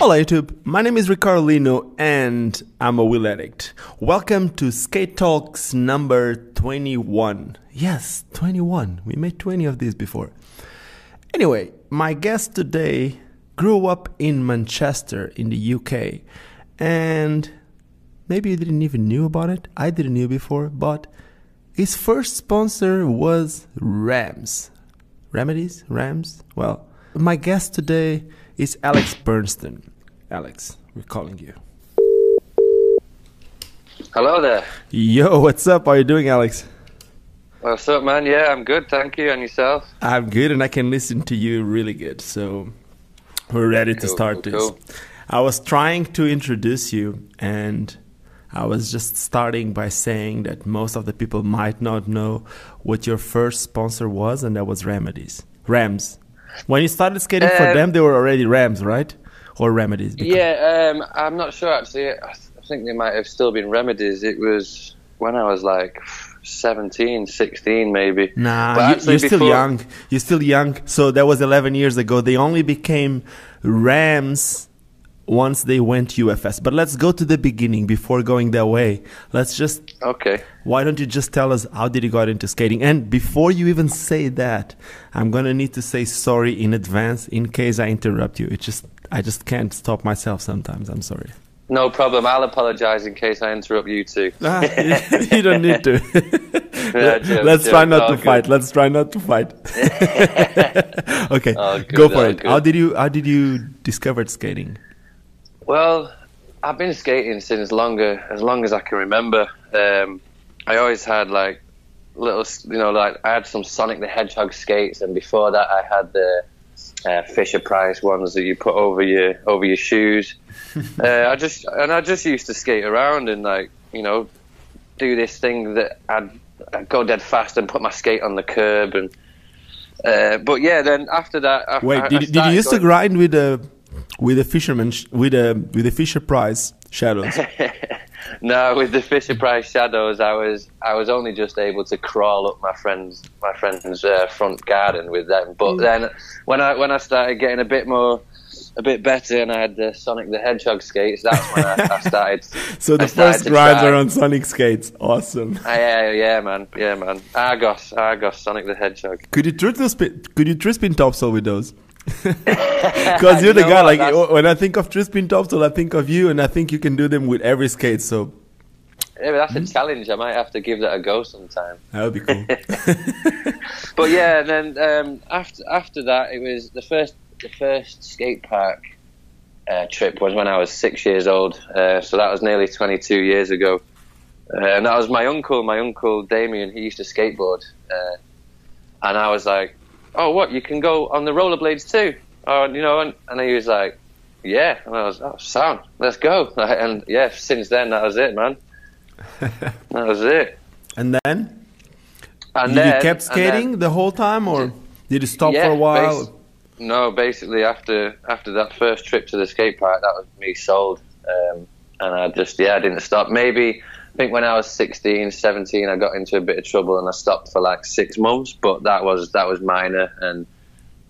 Hola YouTube, my name is Ricardo Lino and I'm a wheel addict. Welcome to Skate Talks number 21. Yes, 21. We made 20 of these before. Anyway, my guest today grew up in Manchester in the UK and maybe you didn't even knew about it. I didn't knew before, but his first sponsor was Remz. Remedies? Remz? Well, my guest today is Alex Burston. Alex, we're calling you. Hello there. Yo, what's up? How are you doing, Alex? What's up, man? Yeah, I'm good, thank you. And yourself? I'm good, and I can listen to you really good. So we're ready to Cool, start cool, this. cool. I was trying to introduce you, and I was just starting by saying that most of the people might not know what your first sponsor was, and that was Remedies. Remz. When you started skating for Um, them, they were already Remz, right? Or Remedies? because- Yeah, um, I'm not sure actually. I, th- I think they might have still been remedies. It was when I was like 17, 16 maybe. Nah, But you, actually you're still before- young. You're still young. So that was 11 years ago. They only became Remz once they went UFS. But let's go to the beginning before going that way. Let's just. Okay. Why don't you just tell us how did you got into skating? And before you even say that, I'm gonna need to say sorry in advance in case I interrupt you. It just I just can't stop myself sometimes. I'm sorry. No problem. I'll apologise in case I interrupt you too. Ah, you don't need to. Yeah, Let's try not Oh, to good. fight. Let's try not to fight. okay, Oh, good, go for oh, it. good. How did you How did you discover skating? Well, I've been skating since longer as long as I can remember. Um, I always had like little, you know, like I had some Sonic the Hedgehog skates, and before that, I had the uh, Fisher Price ones that you put over your over your shoes. uh, I just and I just used to skate around and like you know do this thing that I'd, I'd go dead fast and put my skate on the curb and. Uh, but yeah, then after that, I, Wait, I, did, I did you used to grind with a with the fisherman sh- with a with the Fisher Price shadows? no, with the Fisher Price shadows, I was I was only just able to crawl up my friend's my friend's uh, front garden with them. But Mm. then when I when I started getting a bit more a bit better and I had the Sonic the Hedgehog skates, that's when I, I started. so the started first try. are on Sonic skates. Awesome. Ah, yeah, yeah, man, yeah, man. Argos, Argos, Sonic the Hedgehog. Could you spin? Could you trispin topsoul with those? Because you're the guy. Like that's- when I think of trispin topsoul, I think of you, and I think you can do them with every skate. So Yeah, but that's Hmm? a challenge. I might have to give that a go sometime. that would be cool. But yeah, and then um, after after that, it was the first the first skate park uh, trip was when I was six years old. Uh, so that was nearly 22 years ago, uh, and that was my uncle. My uncle Damien. He used to skateboard, uh, and I was like, "Oh, what? You can go on the rollerblades too?" Oh, you know, and, and he was like, "Yeah," and I was, "Oh, sound, let's go." And yeah, since then that was it, man. that was it. and then And then, you kept and then- skating the whole time, or did you stop Yeah, for a while? basi- no, basically after after that first trip to the skate park, that was me sold, um, and I just yeah, I didn't stop. Maybe I think when I was 16, 17, I got into a bit of trouble and I stopped for like six months, but that was that was minor, and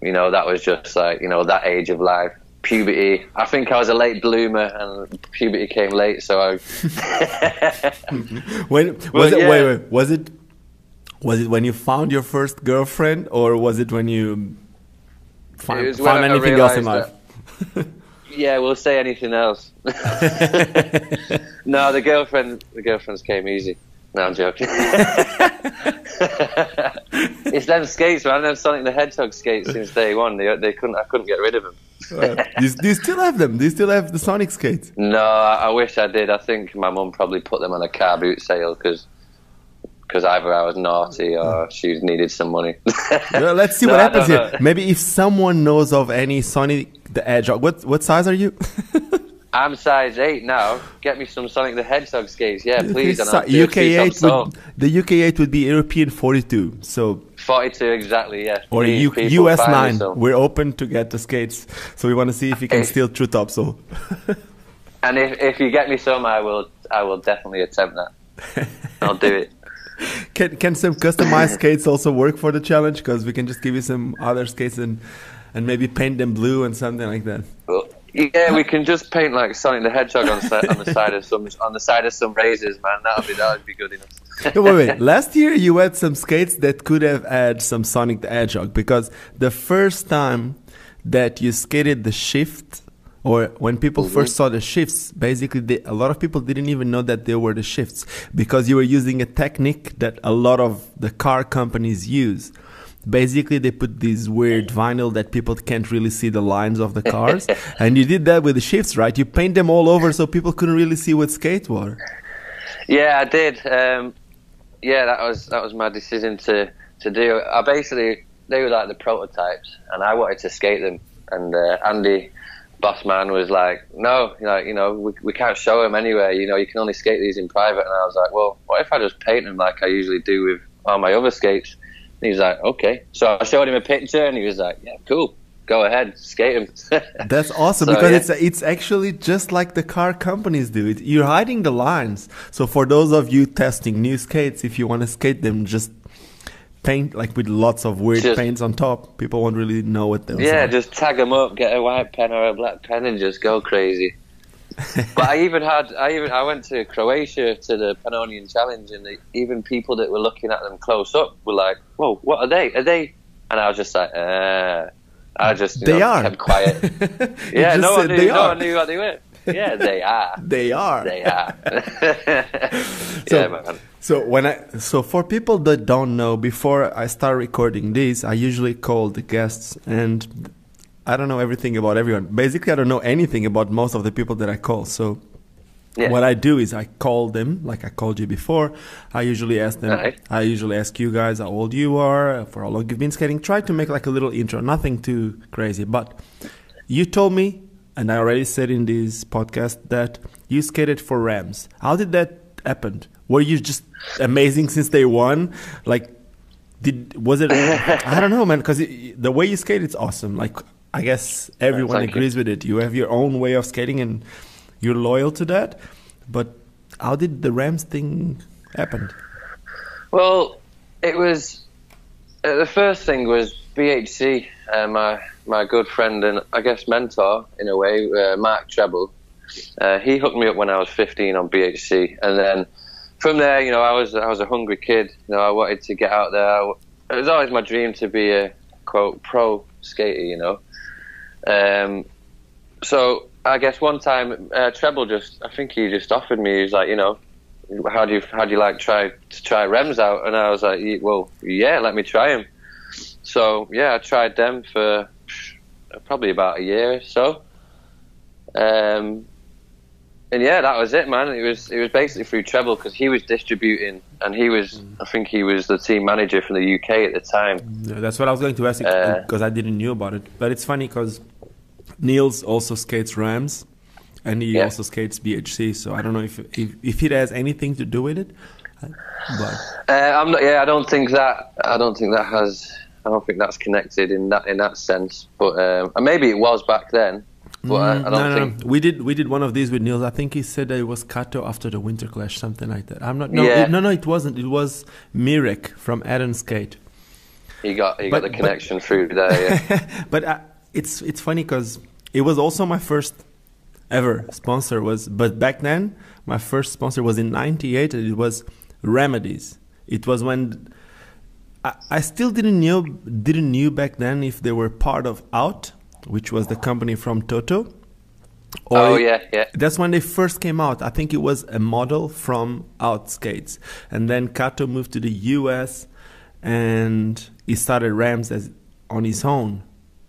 you know that was just like you know that age of life. Puberty. I think I was a late bloomer, and puberty came late. So I, When was Well, it? yeah. Wait, wait. Was it? Was it when you found your first girlfriend, or was it when you found, It was when found anything else in life? yeah, we'll say anything else. no, the girlfriend, the girlfriends came easy. No, I'm joking. it's them skates, man. Them Sonic the Hedgehog skates since day one. They, they couldn't. I couldn't get rid of them. Uh, do, you, do you still have them? Do you still have the Sonic skates? No, I, I wish I did. I think my mum probably put them on a car boot sale because either I was naughty or she needed some money. Well, let's see No, what happens here. Maybe if someone knows of any Sonic the Hedgehog, what what size are you? I'm size eight now. Get me some Sonic the Hedgehog skates, yeah, please. and I'll Si- do a UK eight would the UK eight would be European forty two. So 42 exactly, yeah. or U- US nine. We're open to get the skates. So we want to see if you can steal true top. So And if, if you get me some, I will I will definitely attempt that. I'll do it. can can some customized skates also work for the challenge? Because we can just give you some other skates and and maybe paint them blue and something like that. Well, Yeah, we can just paint like Sonic the Hedgehog on, on the side of some on the side of some razors, man. That'll be that would be good enough. wait, wait. Last year you had some skates that could have had some Sonic the Hedgehog because the first time that you skated the shift, or when people Mm-hmm. first saw the shifts, basically they, a lot of people didn't even know that there were the shifts because you were using a technique that a lot of the car companies use. Basically, they put this weird vinyl that people can't really see the lines of the cars, and you did that with the shifts, right? You paint them all over so people couldn't really see what skates were. Yeah, I did. Um, yeah, that was that was my decision to to do. I basically they were like the prototypes, and I wanted to skate them. And uh, Andy, boss man, was like, "No, you know, you know, we, we can't show them anywhere. You know, you can only skate these in private." And I was like, "Well, what if I just paint them like I usually do with all my other skates?" And he was like, "Okay." So I showed him a picture, and he was like, "Yeah, cool. Go ahead, skate them." That's awesome So, because yeah. it's it's actually just like the car companies do it. You're hiding the lines. So for those of you testing new skates, if you want to skate them, just paint like with lots of weird Just- paints on top. People won't really know what they're. Yeah, are. just tag them up, get a white pen or a black pen, and just go crazy. but I even had, I even, I went to Croatia to the Pannonian Challenge, and the, even people that were looking at them close up were like, "Whoa, what are they? Are they?" And I was just like, uh, I just they know, are kept quiet. Yeah, no one knew, no one knew what they were. Yeah, they are. They are. They are. So- yeah, man. So when I so for people that don't know, before I start recording this, I usually call the guests and I don't know everything about everyone. Basically, I don't know anything about most of the people that I call. So Yeah. what I do is I call them, like I called you before. I usually ask them. Right. I usually ask you guys how old you are, for how long you've been skating. Try to make like a little intro, nothing too crazy. But you told me, and I already said in this podcast that you skated for Remz. How did that happen? Were you just amazing since day one? Like, did was it? I don't know, man. Because the way you skate, it's awesome. Like, I guess everyone thank you. agrees with it. You have your own way of skating, and you're loyal to that. But how did the Remz thing happen? Well, it was uh, the first thing was BHC. Uh, my my good friend and I guess mentor in a way, uh, Mark Treble. Uh, he hooked me up when I was 15 on BHC, and then from there, you know, I was I was a hungry kid. You know, I wanted to get out there. It was always my dream to be a quote pro skater. You know, um, so I guess one time uh, Treble just I think he just offered me. He was like, you know, how do you how do you like try to try Remz out? And I was like, well, yeah, let me try them. So yeah, I tried them for probably about a year or so. Um, and yeah, that was it, man. It was it was basically through Treble because he was distributing, and he was I think he was the team manager from the UK at the time. Yeah, that's what I was going to ask you Uh, because I didn't know about it. But it's funny because Niels also skates Remz, and he Yeah. also skates BHC. So I don't know if if, if it has anything to do with it. But Uh, I'm not. Yeah, I don't think that. I don't think that has. I don't think that's connected in that in that sense. But um, and maybe it was back then. But I, I don't Mm, no, no, think. no. we did we did one of these with Niels. I think he said that it was Kato after the Winter Clash, something like that. I'm not. No, Yeah. it- no, no, it wasn't. It was Mirek from Adam Skate. He got he But- got the connection through there. Yeah. but uh, it's it's funny because it was also my first ever sponsor was but back then my first sponsor was in 98 and it was remedies it was when I, I still didn't know didn't knew back then if they were part of out which was the company from toto oh yeah, yeah. that's when they first came out. I think it was a model from Outskates. And then Kato moved to the US and he started Remz as on his own.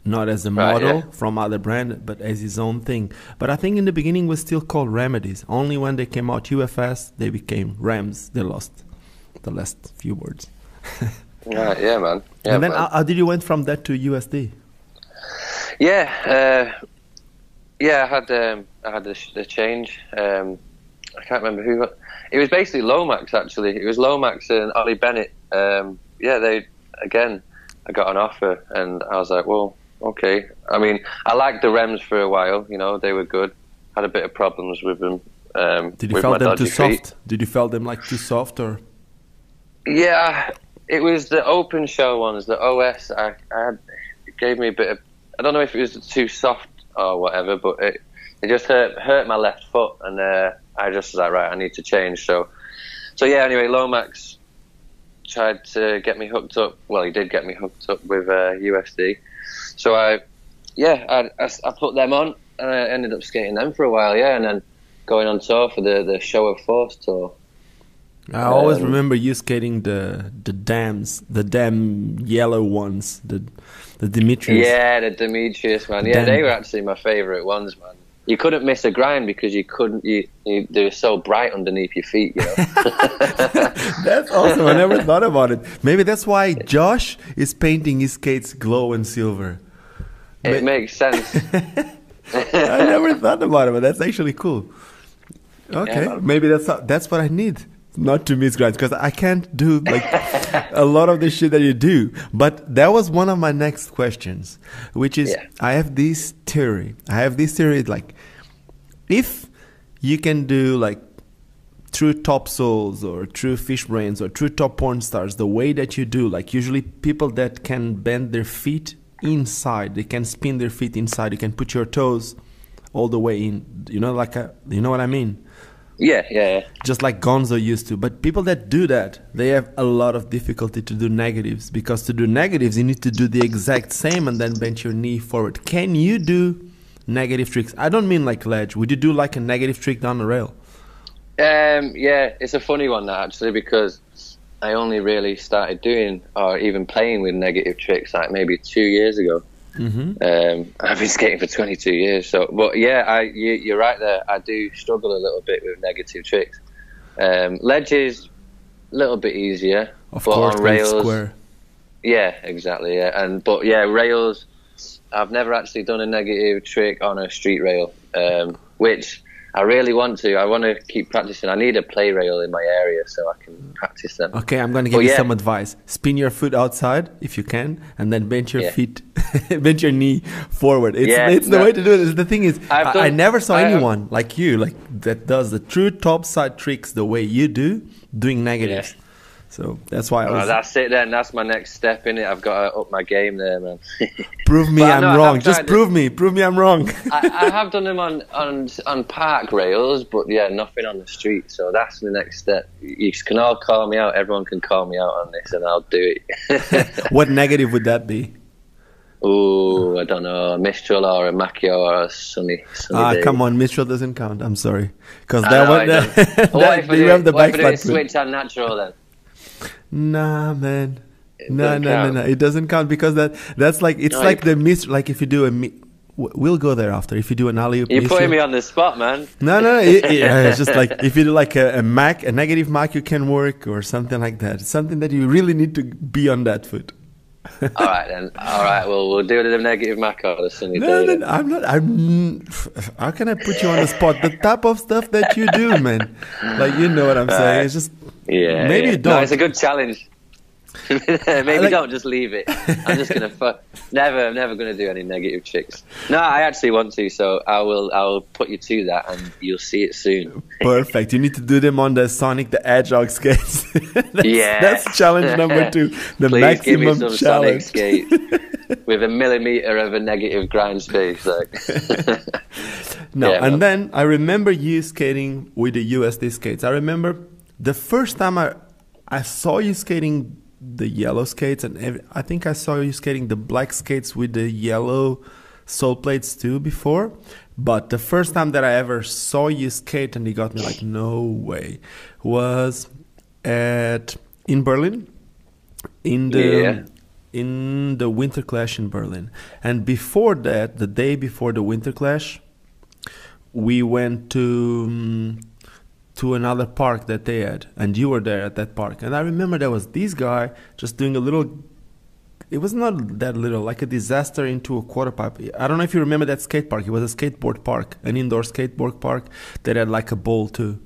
Not as a Right, model yeah. from other brand, but as his own thing. But I think in the beginning was still called Remedies. Only when they came out UFS, they became Remz. They lost the last few words. Right, yeah, man. Yeah, and then man. how, how did you went from that to USD? yeah, uh, yeah. I had um, I had the, the change. Um, I can't remember who. It was basically Lomax actually. It was Lomax and Ollie Bennett. Um, yeah, they again. I got an offer, and I was like, well, okay. I mean, I liked the Remz for a while. You know, they were good. Had a bit of problems with them. Um, Did you felt them too feet. soft? Did you felt them like too soft or? Yeah, it was the open show ones, the OS. I, I had, it gave me a bit of. I don't know if it was too soft or whatever, but it it just hurt hurt my left foot, and uh, I just was like, right, I need to change. So, so yeah. Anyway, Lomax tried to get me hooked up. Well, he did get me hooked up with uh, USD. So I, yeah, I, I, I put them on, and I ended up skating them for a while. Yeah, and then going on tour for the the Show of Force tour. I always um, remember you skating the the dams, the damn yellow ones, the the Demetrius. Yeah, the Demetrius man. Yeah, they were actually my favourite ones, man. You couldn't miss a grind because you couldn't. You, you they were so bright underneath your feet. You know. that's awesome. I never thought about it. Maybe that's why Josh is painting his skates glow and silver. It Ma- makes sense. I never thought about it, but that's actually cool. Okay, yeah, maybe that's that's what I need not to miss grinds because I can't do like a lot of the shit that you do. But that was one of my next questions, which is yeah. I have this theory. I have this theory like if you can do like true top souls or true fish brains or true top porn stars the way that you do, like usually people that can bend their feet inside, they can spin their feet inside, you can put your toes all the way in. You know, like a, you know what I mean? Yeah, yeah, yeah. Just like Gonzo used to. But people that do that, they have a lot of difficulty to do negatives because to do negatives, you need to do the exact same and then bend your knee forward. Can you do negative tricks? I don't mean like ledge. Would you do like a negative trick down the rail? Um, yeah, it's a funny one that actually because I only really started doing or even playing with negative tricks like maybe two years ago. Mm-hmm. Um, I've been skating for 22 years, so but yeah, I you, are right there. I do struggle a little bit with negative tricks. Um, ledge is a little bit easier, of but course, on rails, square. yeah, exactly, yeah, and but yeah, rails. I've never actually done a negative trick on a street rail, um, which I really want to. I want to keep practicing. I need a play rail in my area so I can practice them. Okay, I'm going to give but you yeah. some advice. Spin your foot outside if you can, and then bend your yeah. feet, bend your knee forward. It's, yeah, it's the way to do it. The thing is, I, done, I, never saw I anyone like you, like that does the true top side tricks the way you do, doing negatives. Yeah. So that's why I was. Oh, that's it then. That's my next step in it. I've got to up my game there, man. prove me I'm wrong. Just prove me. Prove me I'm wrong. I, I, have done them on, on on park rails, but yeah, nothing on the street. So that's the next step. You can all call me out. Everyone can call me out on this, and I'll do it. what negative would that be? Oh, I don't know, a Mistrial or a Makio or a Sunny. sunny ah, day. come on, Mistrial doesn't count. I'm sorry, because that one. That, that, what if you have the what if switch on natural then? Nah, man. No, no, no, no. It doesn't count because that that's like it's no, like the miss. Like if you do a. Mi- we'll go there after. If you do an alley you're putting me on the spot, man. No, no, it, it's just like if you do like a, a Mac, a negative Mac, you can work or something like that. Something that you really need to be on that foot. All right then. All right. Well, we'll do the negative Mac or sunny no, day. No, I'm not. I'm. How can I put you on the spot? The type of stuff that you do, man. Like you know what I'm saying. It's just yeah. Maybe yeah. don't. No, it's a good challenge. Maybe like, don't just leave it. I'm just gonna fu- never. I'm never gonna do any negative tricks. No, I actually want to, so I will. I will put you to that, and you'll see it soon. Perfect. You need to do them on the Sonic the Hedgehog skates. that's, yeah, that's challenge number two. The Please maximum give me some challenge. Sonic skate with a millimeter of a negative grind space. Like. no, yeah, and then I remember you skating with the USD skates. I remember the first time I I saw you skating the yellow skates, and every, I think I saw you skating the black skates with the yellow sole plates too before. But the first time that I ever saw you skate, and he got me like, no way, was at in Berlin, in the yeah. in the Winter Clash in Berlin. And before that, the day before the Winter Clash, we went to. Um, to another park that they had, and you were there at that park. And I remember there was this guy just doing a little. It was not that little, like a disaster into a quarter pipe. I don't know if you remember that skate park. It was a skateboard park, an indoor skateboard park that had like a bowl too.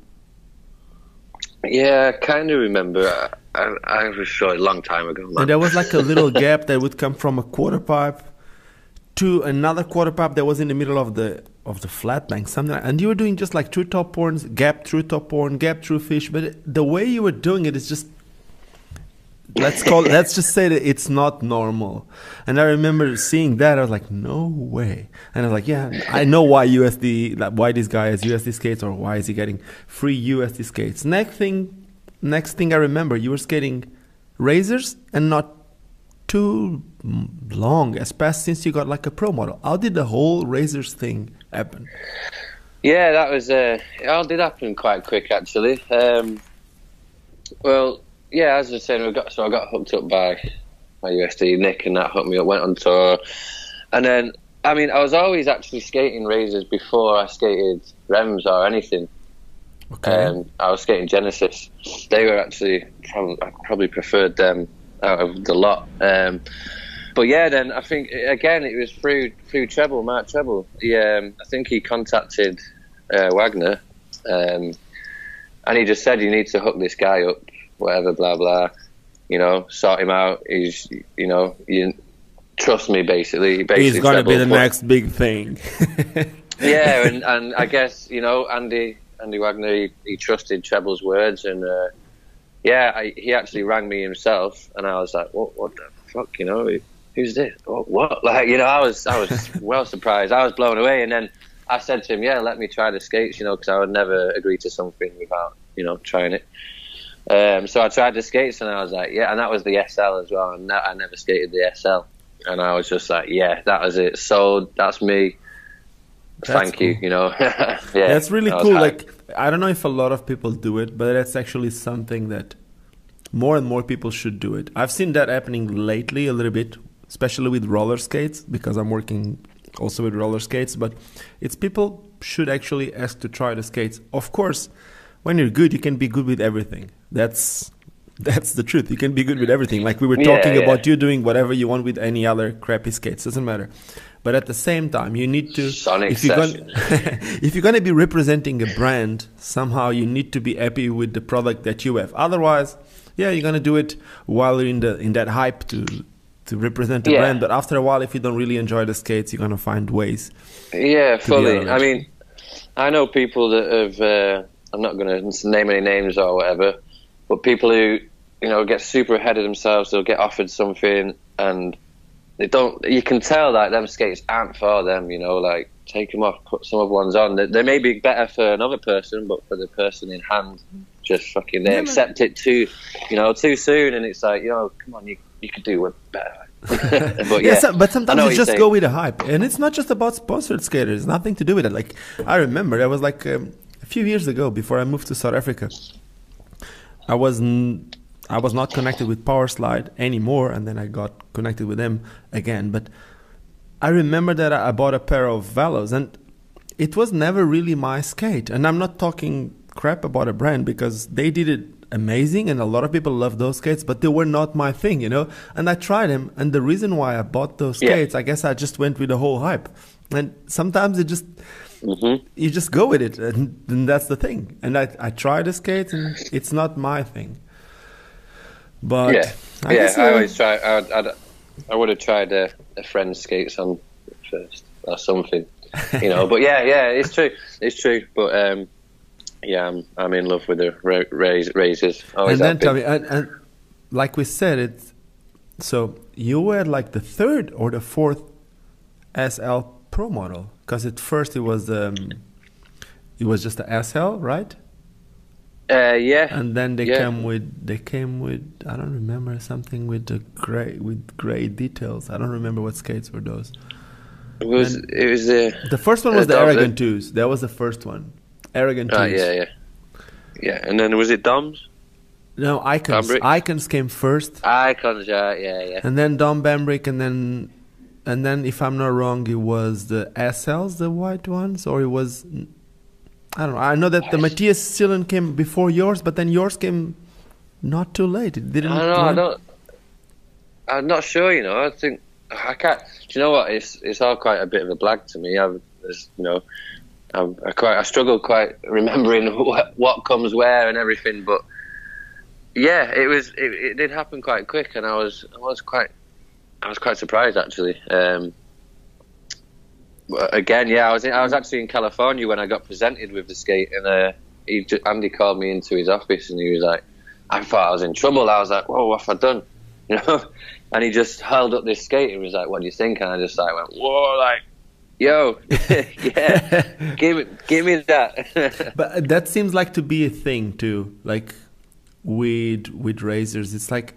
Yeah, I kind of remember. I, I was sure a long time ago. And there was like a little gap that would come from a quarter pipe to another quarter pipe that was in the middle of the of the flat bank something like, and you were doing just like true top porns gap through top horn, gap through fish but the way you were doing it is just let's call let's just say that it's not normal. And i remember seeing that i was like no way. And i was like yeah i know why usd like why this guy has usd skates or why is he getting free usd skates. Next thing next thing i remember you were skating razors and not too long as passed since you got like a pro model how did the whole razors thing happen yeah that was uh it all did happen quite quick actually um well yeah, as I was saying, we got so I got hooked up by my USD Nick, and that hooked me up. Went on tour, and then I mean, I was always actually skating razors before I skated Remz or anything. Okay. Um, I was skating Genesys. They were actually I probably preferred them out of the lot. Um, but yeah, then I think again it was through through Treble, Mark Treble. He, um, I think he contacted uh, Wagner, um, and he just said you need to hook this guy up whatever, blah blah. You know, sort him out. He's, you know, you trust me. Basically, basically he's going to be the next big thing. yeah, and and I guess you know Andy Andy Wagner he, he trusted Treble's words, and uh, yeah, I, he actually rang me himself, and I was like, what what the fuck, you know. Who's this? What, what? Like, you know, I was, I was well surprised. I was blown away, and then I said to him, "Yeah, let me try the skates," you know, because I would never agree to something without, you know, trying it. Um, so I tried the skates and I was like, yeah, and that was the SL as well. And I never skated the SL, and I was just like, yeah, that was it. So that's me. That's Thank cool. you. You know, yeah, that's really cool. Like I don't know if a lot of people do it, but that's actually something that more and more people should do it. I've seen that happening lately a little bit, especially with roller skates because I'm working also with roller skates. But it's people should actually ask to try the skates. Of course, when you're good, you can be good with everything. That's that's the truth. You can be good with everything. Like we were talking yeah, yeah. about you doing whatever you want with any other crappy skates. Doesn't matter. But at the same time, you need to Sonic if you're gonna, if you're going to be representing a brand, somehow you need to be happy with the product that you have. Otherwise, yeah, you're going to do it while you're in the in that hype to to represent the yeah. brand. But after a while, if you don't really enjoy the skates, you're going to find ways. Yeah, fully. I mean, I know people that have. Uh, I'm not going to name any names or whatever, but people who you know get super ahead of themselves, they'll get offered something and they don't. You can tell that them skates aren't for them. You know, like take them off, put some other ones on. They, they may be better for another person, but for the person in hand, just fucking they accept it too, you know, too soon, and it's like, you know, come on, you you could do better. but yeah, yeah so, but sometimes you just saying. go with the hype, and it's not just about sponsored skaters. It's Nothing to do with it. Like I remember, I was like um, a few years ago before I moved to South Africa. I was n- I was not connected with Powerslide anymore, and then I got connected with them again. But I remember that I bought a pair of Velos, and it was never really my skate. And I'm not talking crap about a brand because they did it amazing, and a lot of people love those skates, but they were not my thing, you know. And I tried them, and the reason why I bought those skates, yeah. I guess I just went with the whole hype. And sometimes it just Mm-hmm. You just go with it, and, and, that's the thing. And I, I try to skate, and it's not my thing. But yeah, I yeah, I always try. I'd, I'd, I would have tried a, a friend's skates on first or something, you know. but yeah, yeah, it's true. It's true. But um, yeah, I'm I'm in love with the ra- razors. Always and then tell me, and, and like we said, it's so you were like the third or the fourth SL Pro model because at first it was um, it was just the SL, right? Uh, yeah. And then they yeah. came with they came with I don't remember something with the gray with gray details. I don't remember what skates were those. It was and it was the the first one was uh, the Aragon twos. That was the first one. Aragon twos. Ah, yeah, yeah, yeah. And then was it Doms? No, Icons. Bambrick? Icons came first. Icons, yeah, yeah, yeah. And then Dom Bambrick, and then and then if I'm not wrong, it was the SLs, the white ones, or it was I don't know. I know that the Matthias Seelen came before yours, but then yours came not too late. It didn't. I don't know. I don't. I'm not sure. You know, I think I can't. Do you know what? It's it's all quite a bit of a blag to me. I've, you know, I'm, I quite I struggle quite remembering what, what comes where and everything. But yeah, it was it, it did happen quite quick, and I was I was quite I was quite surprised actually. Um, again, yeah, I was in, I was actually in California when I got presented with the skate, and uh, he Andy called me into his office, and he was like, I thought I was in trouble. I was like, "Whoa, what have I done?" You know. And he just held up this skate and was like, "What do you think?" And I just like went, "Whoa!" Like, yo, yeah, give it, give me that. but that seems like to be a thing too. Like with with razors, it's like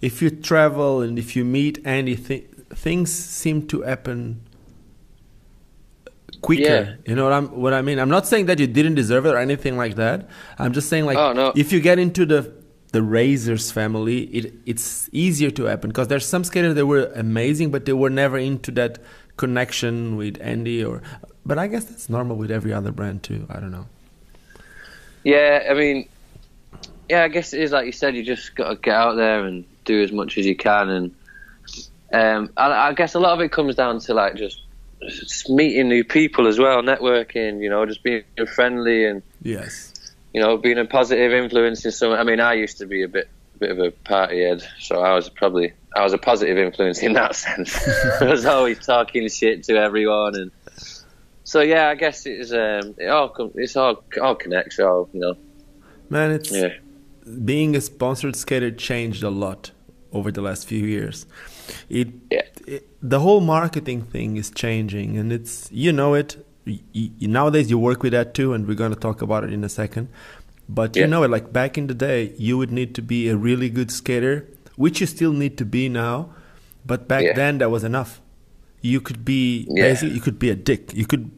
if you travel and if you meet Andy, th- things seem to happen quicker. Yeah. You know what I'm what I mean? I'm not saying that you didn't deserve it or anything like that. I'm just saying like oh, no. if you get into the the Razors family, it it's easier to happen because there's some skaters that were amazing, but they were never into that connection with Andy or. But I guess that's normal with every other brand too. I don't know. Yeah, I mean, yeah, I guess it is like you said. You just got to get out there and do as much as you can, and um, I, I guess a lot of it comes down to like just just meeting new people as well, networking. You know, just being friendly and yes you know, being a positive influence in some. I mean, I used to be a bit, bit of a party head, so I was probably I was a positive influence in that sense. I was always talking shit to everyone, and so yeah, I guess it's um, it all it's all all connects, all you know. Man, it's yeah. being a sponsored skater changed a lot over the last few years. It, yeah. it the whole marketing thing is changing, and it's you know it. Nowadays you work with that too and we're going to talk about it in a second. But you know it like back in the day you would need to be a really good skater which you still need to be now but back yeah. then that was enough. You could be yeah. basically you could be a dick. You could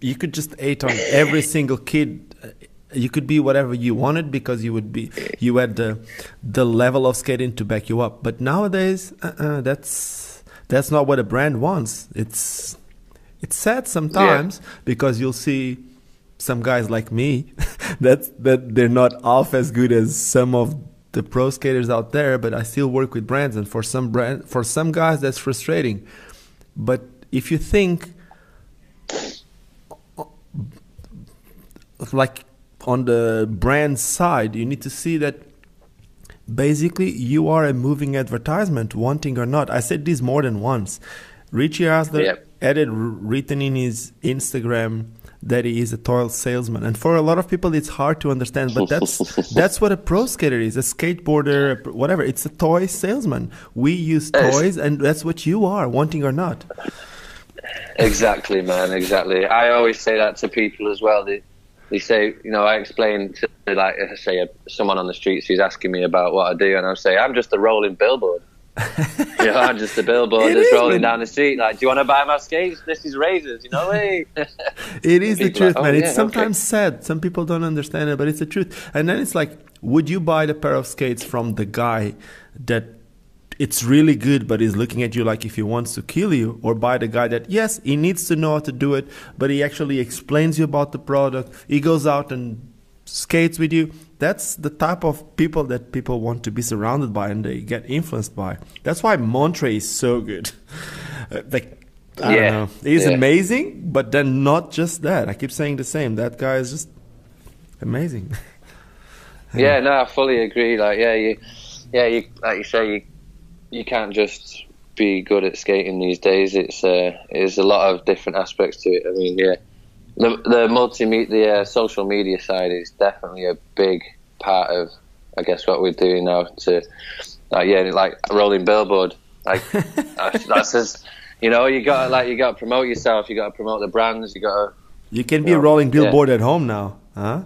you could just hate on every single kid. Uh, you could be whatever you wanted because you would be you had the the level of skating to back you up. But nowadays uh-uh, that's that's not what a brand wants it's it's sad sometimes yeah. because you'll see some guys like me that that they're not half as good as some of the pro skaters out there, but I still work with brands, and for some brand, for some guys, that's frustrating. But if you think like on the brand side, you need to see that basically you are a moving advertisement, wanting or not. I said this more than once. Richie Eisler yep. added written in his Instagram that he is a toy salesman, and for a lot of people, it's hard to understand. But that's that's what a pro skater is, a skateboarder, whatever. It's a toy salesman. We use toys, and that's what you are, wanting or not. Exactly, man. Exactly. I always say that to people as well. They, they say, you know, I explain to like, say, uh, someone on the streets who's asking me about what I do, and I say, I'm just a rolling billboard you know, I'm just a billboard that's rolling down the street. Like, do you want to buy my skates? This is razors, you know. Hey. it is the truth, like, oh, man. Yeah, it's sometimes okay. sad. Some people don't understand it, but it's the truth. And then it's like, would you buy the pair of skates from the guy that it's really good, but he's looking at you like if he wants to kill you, or buy the guy that yes, he needs to know how to do it, but he actually explains you about the product. He goes out and skates with you that's the type of people that people want to be surrounded by and they get influenced by that's why montre is so good uh, like I yeah. don't know. He's yeah. amazing, but then not just that. I keep saying the same. That guy is just amazing. yeah, no, I fully agree. Like, yeah, you, yeah, you, like you say, you, you can't just be good at skating these days. It's, uh, there's a lot of different aspects to it. I mean, yeah, the the multimedia, the uh, social media side is definitely a big part of, I guess, what we're doing now. To, uh, yeah, like rolling billboard, like that's, just, you know, you got like you got to promote yourself, you got to promote the brands, you got to. You can be you know, a rolling billboard yeah. at home now, huh?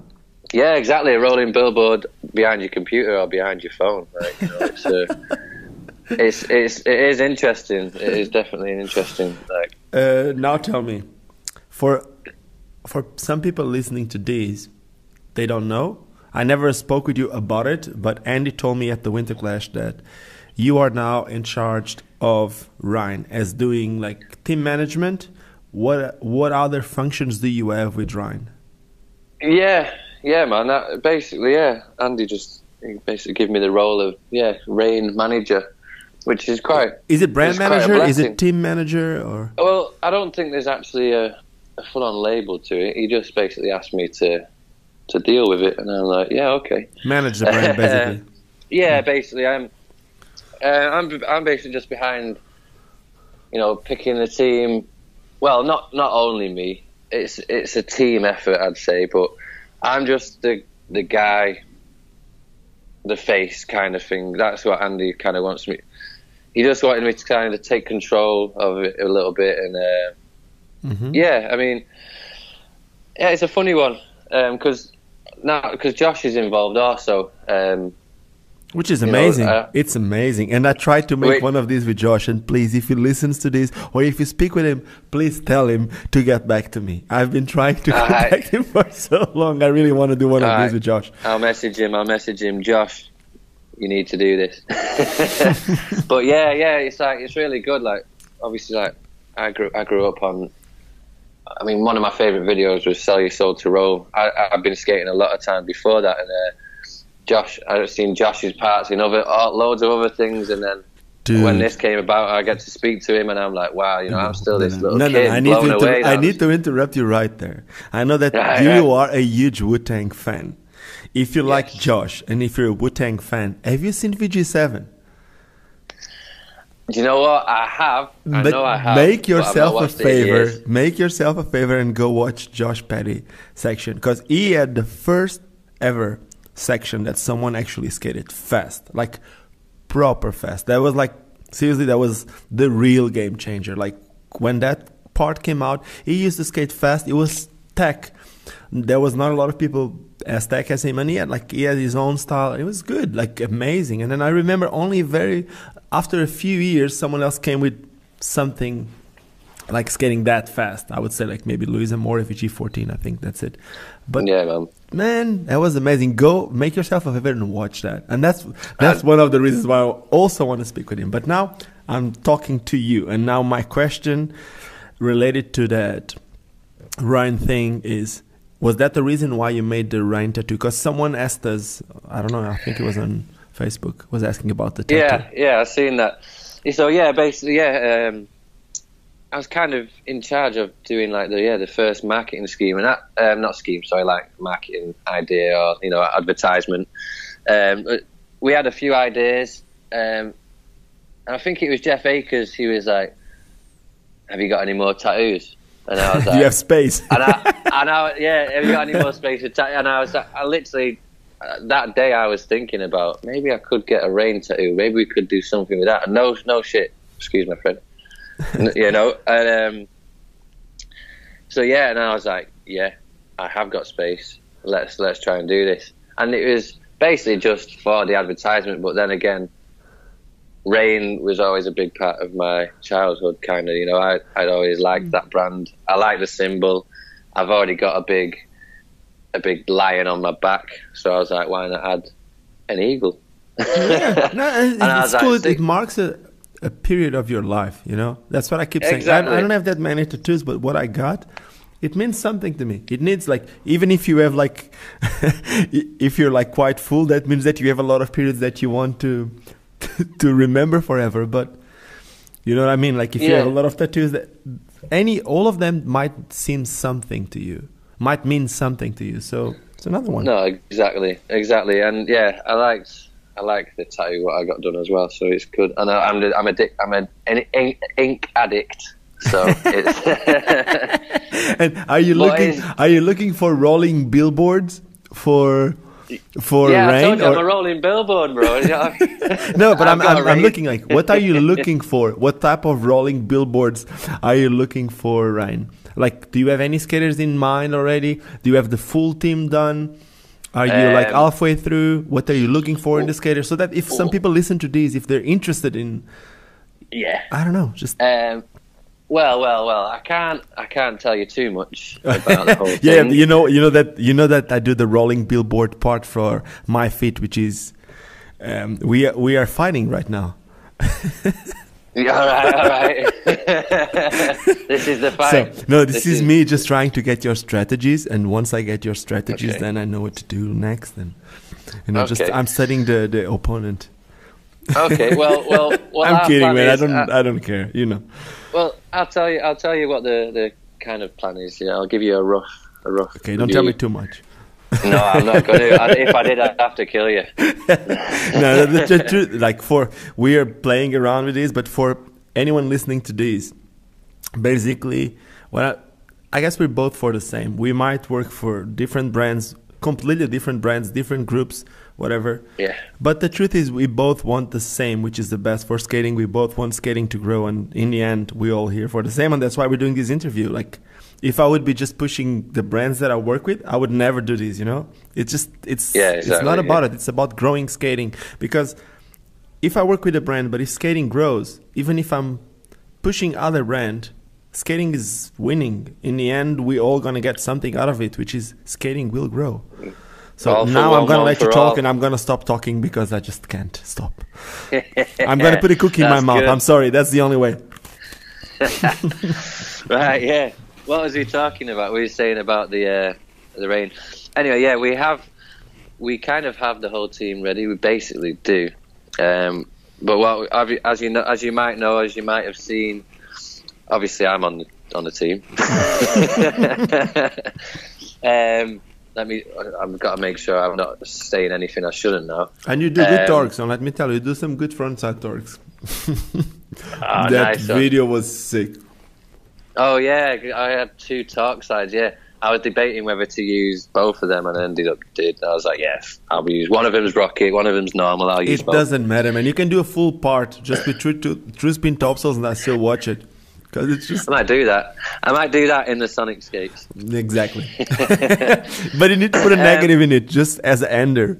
Yeah, exactly. A rolling billboard behind your computer or behind your phone. Right? You know, it's, it's it's it is interesting. It is definitely an interesting. Like, uh, now tell me, for for some people listening to this, they don't know. I never spoke with you about it, but Andy told me at the Winter Clash that you are now in charge of Rhine as doing like team management. What what other functions do you have with Rhine? Yeah, yeah, man. That, basically, yeah. Andy just basically gave me the role of yeah, rain manager, which is quite. Is it brand manager? Is it team manager? Or well, I don't think there's actually a a full on label to it. He just basically asked me to to deal with it, and I'm like, yeah, okay. Manage the brand, basically. yeah, basically, I'm uh, I'm I'm basically just behind, you know, picking the team. Well, not not only me. It's it's a team effort, I'd say, but I'm just the the guy the face kind of thing. That's what Andy kind of wants me. He just wanted me to kind of take control of it a little bit, and uh, Mhm. yeah, I mean, yeah, it's a funny one because now because Josh is involved also. Um, Which is You know, amazing. uh, it's amazing. And I tried to make Wait. one of these with Josh. And please, if he listens to this or if you speak with him, please tell him to get back to me. I've been trying to contact him for so long. I really want to do one of Alright. these with Josh. I'll message him. I'll message him. Josh, you need to do this. but yeah, yeah, it's like it's really good. Like obviously, like I grew I grew up on. I mean, one of my favorite videos was "Sell Your Soul to Roll." I, I've been skating a lot of time before that, and uh, Josh, I've seen Josh's parts in other uh, loads of other things, and then. Dude. When this came about, I get to speak to him, and I'm like, "Wow, you know, I'm still this little no, kid no, I need, blown to, away." I need to interrupt you right there. I know that you are a huge Wu Tang fan. If you like Josh and if you're a Wu Tang fan, have you seen VG7? You know what? I have. I But know I have. make but I've not yourself a watched it in favor. Make yourself a favor and go watch Josh Petty section because he had the first ever section that someone actually skated fast, like proper fast. That was like seriously, that was the real game changer. Like when that part came out, he used to skate fast. It was tech. There was not a lot of people as tech as him, and he had like he had his own style. It was good, like amazing. And then I remember only very after a few years, someone else came with something like skating that fast. I would say like maybe Louie Zamora VG14. I think that's it. But Yeah, man. man, that was amazing. Go make yourself a favor and watch that. And that's that's one of the reasons why I also want to speak with him. But now I'm talking to you, and now my question related to that Ryan thing is. Was that the reason why you made the Ryan tattoo? Because someone asked us, I don't know, I think it was on Facebook, was asking about the tattoo. Yeah, yeah, I've seen that. So yeah, basically, yeah, um, I was kind of in charge of doing like the yeah the first marketing scheme and that um, not scheme, sorry, like marketing idea or you know advertisement. Um, we had a few ideas. Um, and I think it was Jeff Akers. He was like, "Have you got any more tattoos?" And I was like, you have space? and I, and I, yeah, have you got any more space? And I was, like, I literally, uh, that day I was thinking about maybe I could get a rain tattoo. Maybe we could do something with that. And no, no shit. Excuse my friend. You know, and um, so yeah, and I was like, yeah, I have got space. Let's let's try and do this. And it was basically just for the advertisement, but then again. Rain was always a big part of my childhood, kind of. You know, I, I'd always liked mm. that brand. I like the symbol. I've already got a big, a big lion on my back, so I was like, why not add an eagle? yeah, no, it- it's was like, cool. It, marks a, a period of your life. You know, that's what I keep saying. I, I don't have that many tattoos, but what I got, it means something to me. It needs like even if you have like, if you're like quite full, that means that you have a lot of periods that you want to to remember forever. But you know what I mean? Like if you have a lot of tattoos, that any all of them might seem something to you, might mean something to you. So it's another one. no, exactly, exactly, and yeah, I liked, I like the tattoo what I got done as well, so it's good. And I, I'm, the- I'm a, dick, I'm an ink, ink addict, so it's. and are you looking? it's- Are you looking for rolling billboards for for yeah, rain? you I'm a or- rolling billboard, bro. No, but I'm I'm, I'm looking like what are you looking for? What type of rolling billboards are you looking for, Ryan? Like, do you have any skaters in mind already? Do you have the full team done? Are you like Um, halfway through? What are you looking for in the skaters? So that if some people listen to these, if they're interested in, yeah. I don't know, just Um, well, well, well. I can't. I can't tell you too much about the whole thing. yeah, you know, you know that you know that I do the rolling billboard part for my feet, which is um, we are, we are fighting right now. Yeah, all right, all right. this is the So fight. no, this, is, me just trying to get your strategies, and once I get your strategies, Okay. then I know what to do next, and you know, just I'm studying the the opponent. Okay, well, well, well I'm kidding, man. I don't uh, I don't care, you know. well, I'll tell you. I'll tell you what the, the kind of plan is. Yeah, I'll give you a rough, a rough. Okay, don't tell me too much. No, I'm not going to. If I did, I'd have to kill you. no, the, the, truth, like for we are playing around with this, but for anyone listening to this, basically, well, I guess we're both for the same. We might work for different brands completely different brands, different groups, whatever. Yeah. But the truth is, we both want the same, which is the best for skating. We both want skating to grow, and in the end, we all here for the same, and that's why we're doing this interview. Like, if I would be just pushing the brands that I work with, I would never do this. You know, it's just it's Yeah, it's not about yeah. it. It's about growing skating because if I work with a brand, but if skating grows, even if I'm pushing other brand, skating is winning. In the end, we all gonna get something out of it, which is skating will grow. Mm. So now I'm gonna let you talk, all. and I'm gonna stop talking because I just can't stop. I'm gonna put a cookie in my mouth. good. I'm sorry. That's the only way. Right, yeah. What was he talking about? We were saying about the uh, the Remz. Anyway, yeah, we have we kind of have the whole team ready. We basically do. Um, but what as you know, as you might know, as you might have seen, obviously I'm on the on the team. um, let me. I've got to make sure I'm not saying anything I shouldn't know. And you do good Um, torques, and let me tell you, you do some good frontside torques. Ah, that nice one. video was sick. Oh yeah, I had two talk sides. Yeah, I was debating whether to use both of them, and I ended up did. I was like, yes, I'll use one of them's rocket, one of them's normal. I'll use It both. doesn't matter, man. You can do a full part just with true, to, true spin topsouls, and I still watch it because it's just I might do that. I might do that in the Sonic skates. exactly. but you need to put a Um, negative in it, just as an ender.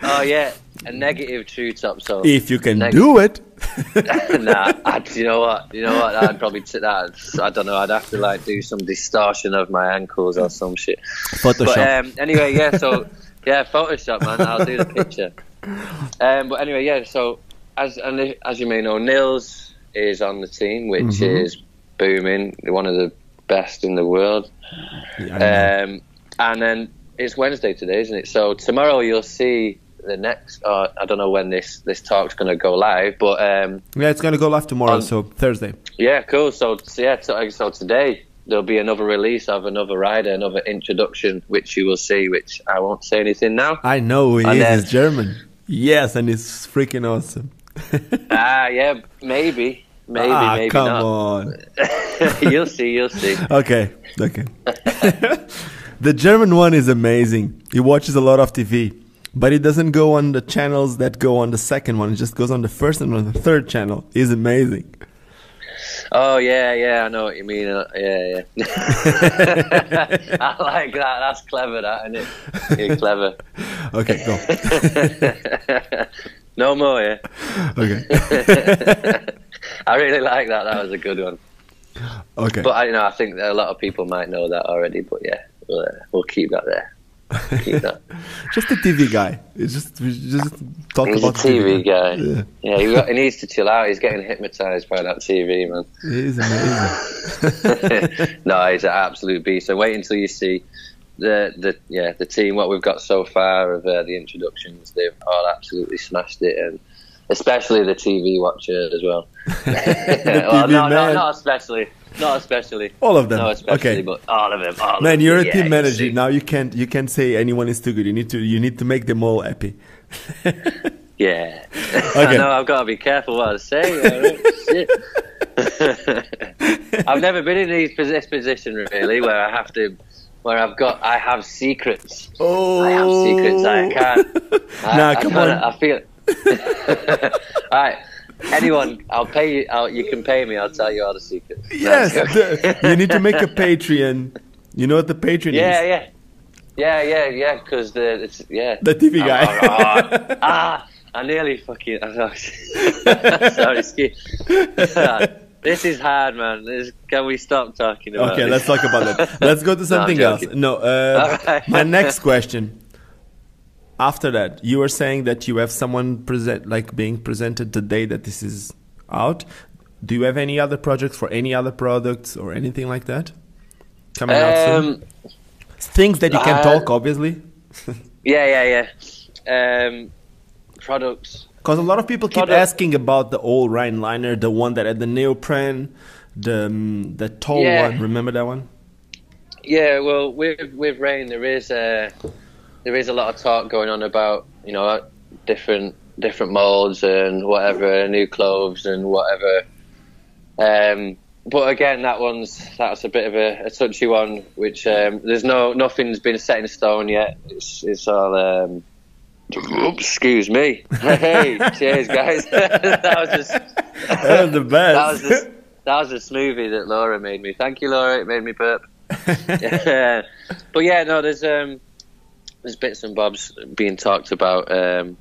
Oh yeah, a negative true topsoul. if you can Neg- do it. nah, I, you know what? You know what? I'd probably t- that. I don't know. I'd have to like do some distortion of my ankles or some shit. Photoshop. But um, anyway, yeah. So yeah, Photoshop, man. I'll do the picture. Um, but anyway, yeah. So as and as you may know, Nils is on the team, which Mhm. is booming. One of the best in the world. Yeah, Um, and then it's Wednesday today, isn't it? So tomorrow you'll see the next. Uh, I don't know when this this talk's going to go live, but um, yeah, it's gonna go live tomorrow, on- so Thursday. yeah, cool. So, so yeah, so, so today there'll be another release of another rider, another introduction, which you will see. Which I won't say anything now. I know And is. then- He's German. Yes, and it's freaking awesome. ah, yeah, maybe, maybe, ah, maybe come not. on. you'll see, you'll see. Okay, okay. the German one is amazing. He watches a lot of TV, but he doesn't go on the channels that go on the second one. He just goes on the first and on the third channel. He's amazing. Oh yeah, yeah, I know what you mean. Uh, yeah, yeah. I like that. That's clever, that, isn't it? You're clever. Okay, go. no more, yeah. Okay, I really like that. That was a good one. okay. But I you know I think that a lot of people might know that already. But yeah, we'll, uh, we'll keep that there. Keep that. just a TV guy. It's just we just talk He's a about TV guy. Yeah, Yeah, he, got, he needs to chill out. He's getting hypnotized by that TV, man. he's amazing. no, he's an absolute beast. So wait until you see the the yeah the team. What we've got so far of uh, the introductions, they've all absolutely smashed it, and especially the TV watcher as well. well, TV no, no, man. not especially, not especially. All of them. No, especially, Okay. but all of them. All Man, of you're a team you manager see. now. You can't you can't say anyone is too good. You need to you need to make them all happy. Yeah. Okay. I know, I've got to be careful what I say. Shit. I've never been in these, this position, really, where I have to, where I've got, I have secrets. Oh, I have secrets I can't. I, Nah, I come on. I feel. All right. Anyone, I'll pay you. I'll, you can pay me. I'll tell you all the secrets. Yes, the- you need to make a Patreon. You know what the Patreon Yeah, is? yeah, yeah, yeah, yeah. Yeah. Because the it's yeah. The TV guy. Ah, ah, ah, I nearly fucking. Sorry, excuse. this is hard, man. This, can we stop talking about? Okay, this? let's talk about that. Let's go to something else. No, uh, Alright. my next question. After that, you were saying that you have someone present, like being presented the day that this is out. Do you have any other projects for any other products or anything like that coming out soon? Um, Things that you can uh, talk, obviously, yeah, yeah, yeah. Um, products. because a lot of people keep Product- asking about the old Remz liner, the one that had the neoprene, the um, the tall Yeah. one. Remember that one? Yeah, well, with with Remz, there is a there is a lot of talk going on about you know different different molds and whatever, new clothes and whatever. Um, but again, that one's that's a bit of a, a touchy one. Which um, there's no nothing's been set in stone yet. It's it's all. Um, excuse me. Hey, cheers, guys. that was just That was the best. that was just that was a smoothie that Laura made me. Thank you, Laura. It made me burp. But yeah, no, there's um, there's bits and bobs being talked about. Um,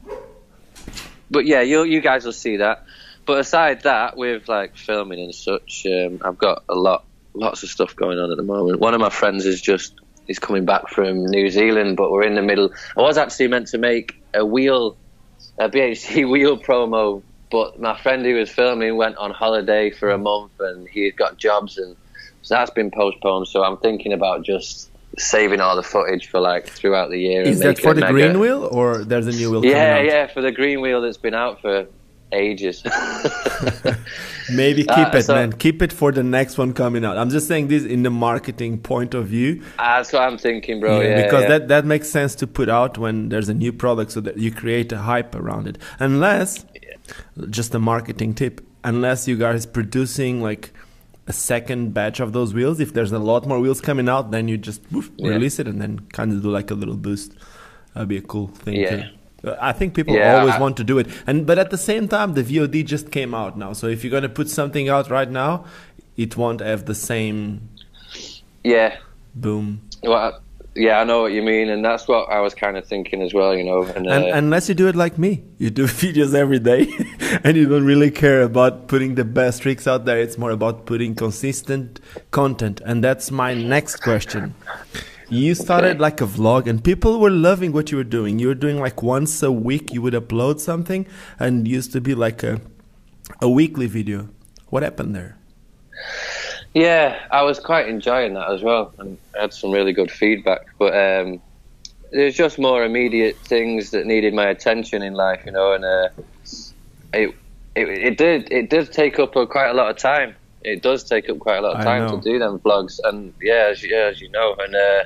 but yeah, you you guys will see that. But aside that, with like filming and such, um, I've got a lot, lots of stuff going on at the moment. One of my friends is just is coming back from New Zealand, but we're in the middle. I was actually meant to make a wheel, a BHC wheel promo, but my friend who was filming went on holiday for a month, and he got jobs, and so that's been postponed. So I'm thinking about just saving all the footage for like throughout the year. Is that for the mega. green wheel or there's a new wheel coming Yeah, out? yeah, for the green wheel that's been out for ages. Maybe keep Uh, it, so- man. Keep it for the next one coming out. I'm just saying this in the marketing point of view. That's what I'm thinking, bro. Yeah, because yeah. that that makes sense to put out when there's a new product, so that you create a hype around it. Unless, just a marketing tip, unless you guys producing like a second batch of those wheels, if there's a lot more wheels coming out, then you just woof, Yeah. release it and then kind of do like a little boost. That'd be a cool thing. Yeah. Uh, I think people Yeah, always I- want to do it, and but at the same time, the VOD just came out now. So if you're gonna put something out right now, it won't have the same yeah. boom. Well, yeah, I know what you mean, and that's what I was kind of thinking as well. You know, and, uh, And, unless you do it like me, you do videos every day, and you don't really care about putting the best tricks out there. It's more about putting consistent content, and that's my next question. You started Okay. like a vlog, and people were loving what you were doing. You were doing like once a week, you would upload something, and used to be like a a weekly video. What happened there? Yeah, I was quite enjoying that as well, and I had some really good feedback. But um, there's just more immediate things that needed my attention in life, you know, and uh, it, it it did it did take up a, quite a lot of time. It does take up quite a lot of time to do them vlogs, and yeah, as, yeah, as you know, and. Uh,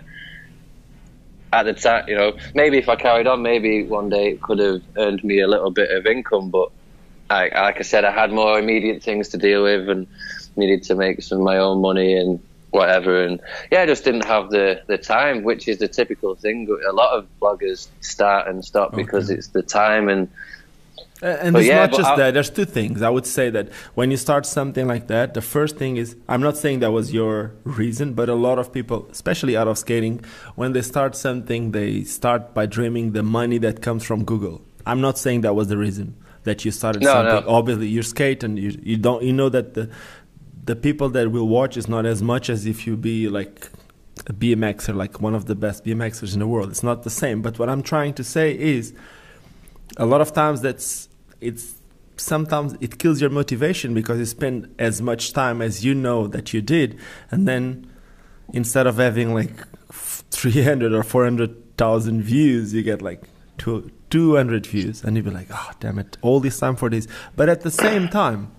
at the time, you know, maybe if I carried on, maybe one day it could have earned me a little bit of income. But I, like I said, I had more immediate things to deal with and needed to make some of my own money and whatever. And yeah, I just didn't have the, the time, which is the typical thing. A lot of bloggers start and stop because it's the time and Uh, And But it's yeah, not just I- that. There's two things. I would say that when you start something like that, the first thing is I'm not saying that was your reason, but a lot of people, especially out of skating, when they start something, they start by dreaming the money that comes from Google. I'm not saying that was the reason that you started No, something. no. Obviously, you skate and you you don't you know that the the people that will watch is not as much as if you be like a BMXer, like one of the best BMXers in the world. It's not the same. But what I'm trying to say is a lot of times that's it's sometimes it kills your motivation because you spend as much time as you know that you did and then instead of having like 300 or 400,000 views you get like two, 200 views and you be like oh damn it all this time for this but at the same time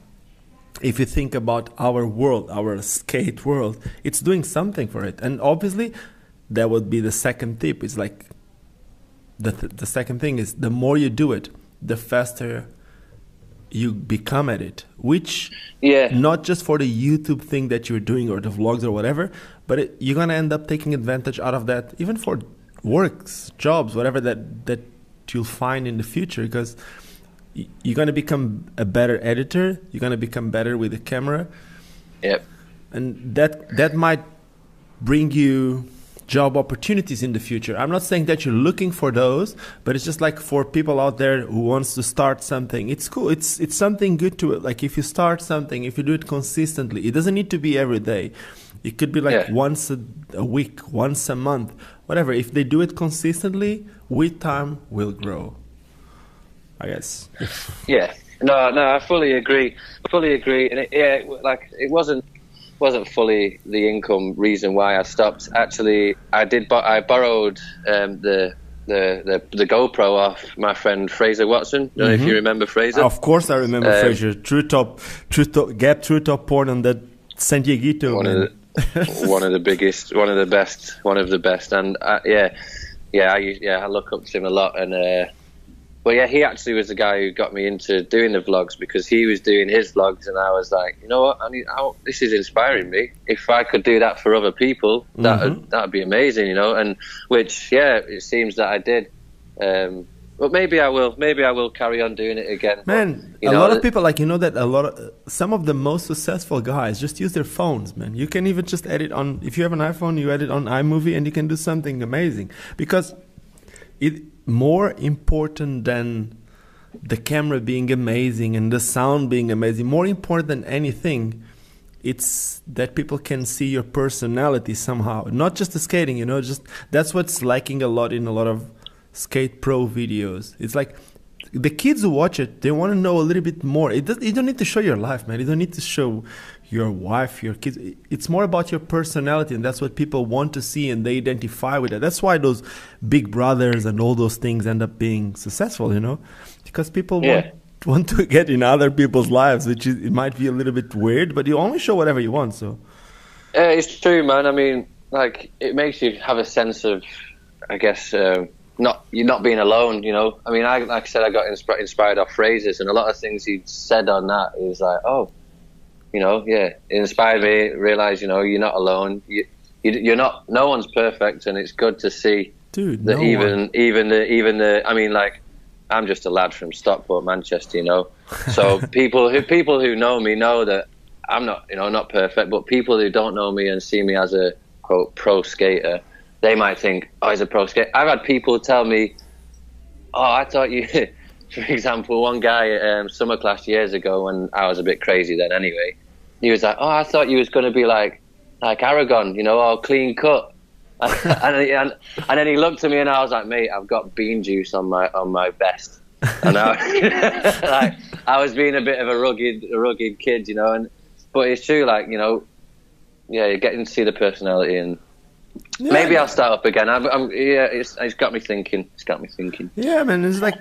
if you think about our world, our skate world, it's doing something for it. And obviously, that would be the second tip. It's like the th- the second thing is the more you do it, the faster you become at it. Which yeah, not just for the YouTube thing that you're doing or the vlogs or whatever, but it, you're gonna end up taking advantage out of that, even for works, jobs, whatever that that you'll find in the future, because you're gonna become a better editor. You're gonna become better with the camera, yep, and that that might bring you job opportunities in the future. I'm not saying that you're looking for those, but it's just like for people out there who wants to start something. It's cool. It's it's something good to it. Like if you start something, if you do it consistently, it doesn't need to be every day. It could be like Yeah. once a, a week, once a month, whatever. If they do it consistently, with time will grow. I guess. yeah. No, no, I fully agree. Fully agree. And it, yeah, it- like it wasn't wasn't fully the income reason why I stopped. Actually, I did. Bo- I borrowed um, the, the the the GoPro off my friend Fraser Watson. Don't know if you remember Fraser. Of course, I remember Um, Fraser. True top, true top, gap, true top porn on that San Dieguito. one man. of the, one of the biggest, one of the best, one of the best, and uh, yeah, yeah, I yeah I look up to him a lot, and uh, but yeah, he actually was the guy who got me into doing the vlogs because he was doing his vlogs, and I was like, you know what, I need, I, this is inspiring me. If I could do that for other people, that Mm-hmm. would that would be amazing, you know. And which, yeah, it seems that I did. Um, but maybe I will. Maybe I will carry on doing it again. But, Man, you a know, lot of people like you know that a lot of some of the most successful guys just use their phones, man. You can even just edit on if you have an iPhone, you edit on iMovie and you can do something amazing because it more important than the camera being amazing and the sound being amazing, more important than anything, it's that people can see your personality somehow. Not just the skating, you know, just that's what's lacking a lot in a lot of skate pro videos. It's like the kids who watch it, they want to know a little bit more. It does, you don't need to show your life, man. You don't need to show your wife, your kids. It's more about your personality, and that's what people want to see, and they identify with it. That's why those Big Brothers and all those things end up being successful, you know, because people Yeah. want want to get in other people's lives, which is, it might be a little bit weird, but you only show whatever you want. So Yeah, it's true, man. I mean, like it makes you have a sense of, I guess, um, not you're not being alone. You know, I mean, I like I said, I got insp- inspired off Fraser's, and a lot of things he said on that is like, oh, you know, yeah, it inspired me. Realize, you know, you're not alone. You, you you're not. No one's perfect, and it's good to see dude, that no even one. even the even the. I mean, like. I'm just a lad from Stockport, Manchester, you know. So people who people who know me know that I'm not, you know, not perfect, but people who don't know me and see me as a quote pro skater, they might think, oh, he's a pro skater. I've had people tell me, oh, I thought you, for example, one guy um, summer class years ago when I was a bit crazy then anyway, he was like, oh, I thought you was going to be like, like Aragon, you know, all clean cut. and, and, and then he looked at me and I was like, mate, I've got bean juice on my on my vest. And I, like, I was being a bit of a rugged a rugged kid, you know. And but it's true, like you know, yeah, you're getting to see the personality, and Yeah, maybe. I'll start up again. I'm, I'm, yeah, it's, it's got me thinking. It's got me thinking. Yeah, man, it's like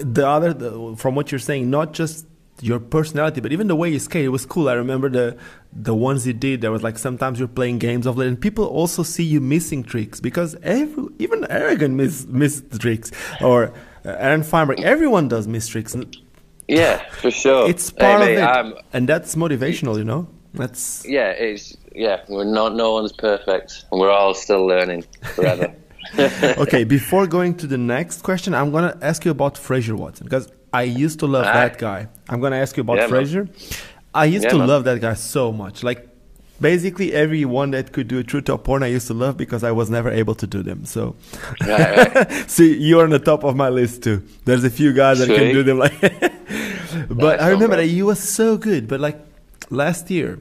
the other the, from what you're saying, not just your personality, but even the way you skate. It was cool. I remember the the ones you did. There was like sometimes you're playing games of BLADE, and people also see you missing tricks because every even Aragon miss missed tricks or uh, Aaron Feinberg. Everyone does miss tricks. Yeah, for sure. It's part hey, mate, of it, I'm- and that's motivational. You know, that's yeah, it's yeah. We're not. No one's perfect, and we're all still learning forever. okay, before going to the next question, I'm gonna ask you about Fraser Watson because I used to love Ah. that guy. I'm gonna ask you about Yeah, man. Fraser. I used Yeah, to man. love that guy so much. Like basically everyone that could do a true top porn, I used to love because I was never able to do them. So, Right, right. see, you're on the top of my list too. There's a few guys that can do them like. but I remember that you was so good. But like last year,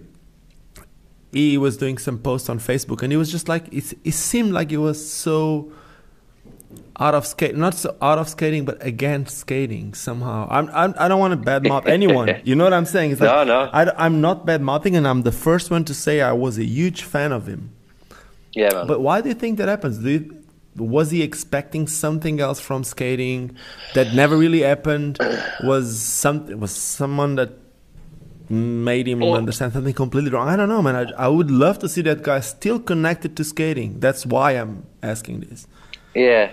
he was doing some posts on Facebook, and he was just like it. It seemed like he was so out of skate, not so out of skating, but against skating somehow. I'm, I'm I don't want to badmouth anyone. You know what I'm saying? It's like, No, no. I, am not badmouthing, and I'm the first one to say I was a huge fan of him. yeah, man. But why do you think that happens? Do you, was he expecting something else from skating that never really happened? Was some was someone that made him understand something completely wrong? I don't know, man. I, I would love to see that guy still connected to skating. That's why I'm asking this. Yeah.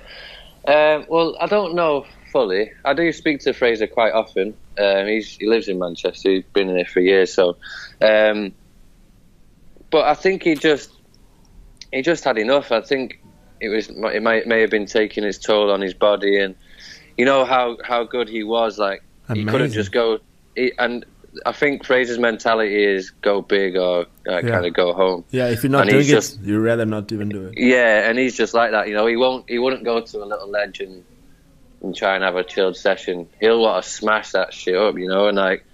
Um, well, I don't know fully. I do speak to Fraser quite often. Um, he's, he lives in Manchester. He's been in there for years. So, um, but I think he just he just had enough. I think it was it might may have been taking its toll on his body, and you know how how good he was. Like he couldn't just go. He, and I think Fraser's mentality is go big or uh, Yeah. kind of go home. Yeah, if you're not And doing it, just- you'd rather not even do it. Yeah, and he's just like that. You know, he won't. He wouldn't go to a little ledge and, and try and have a chilled session. He'll want to smash that shit up. You know, and like,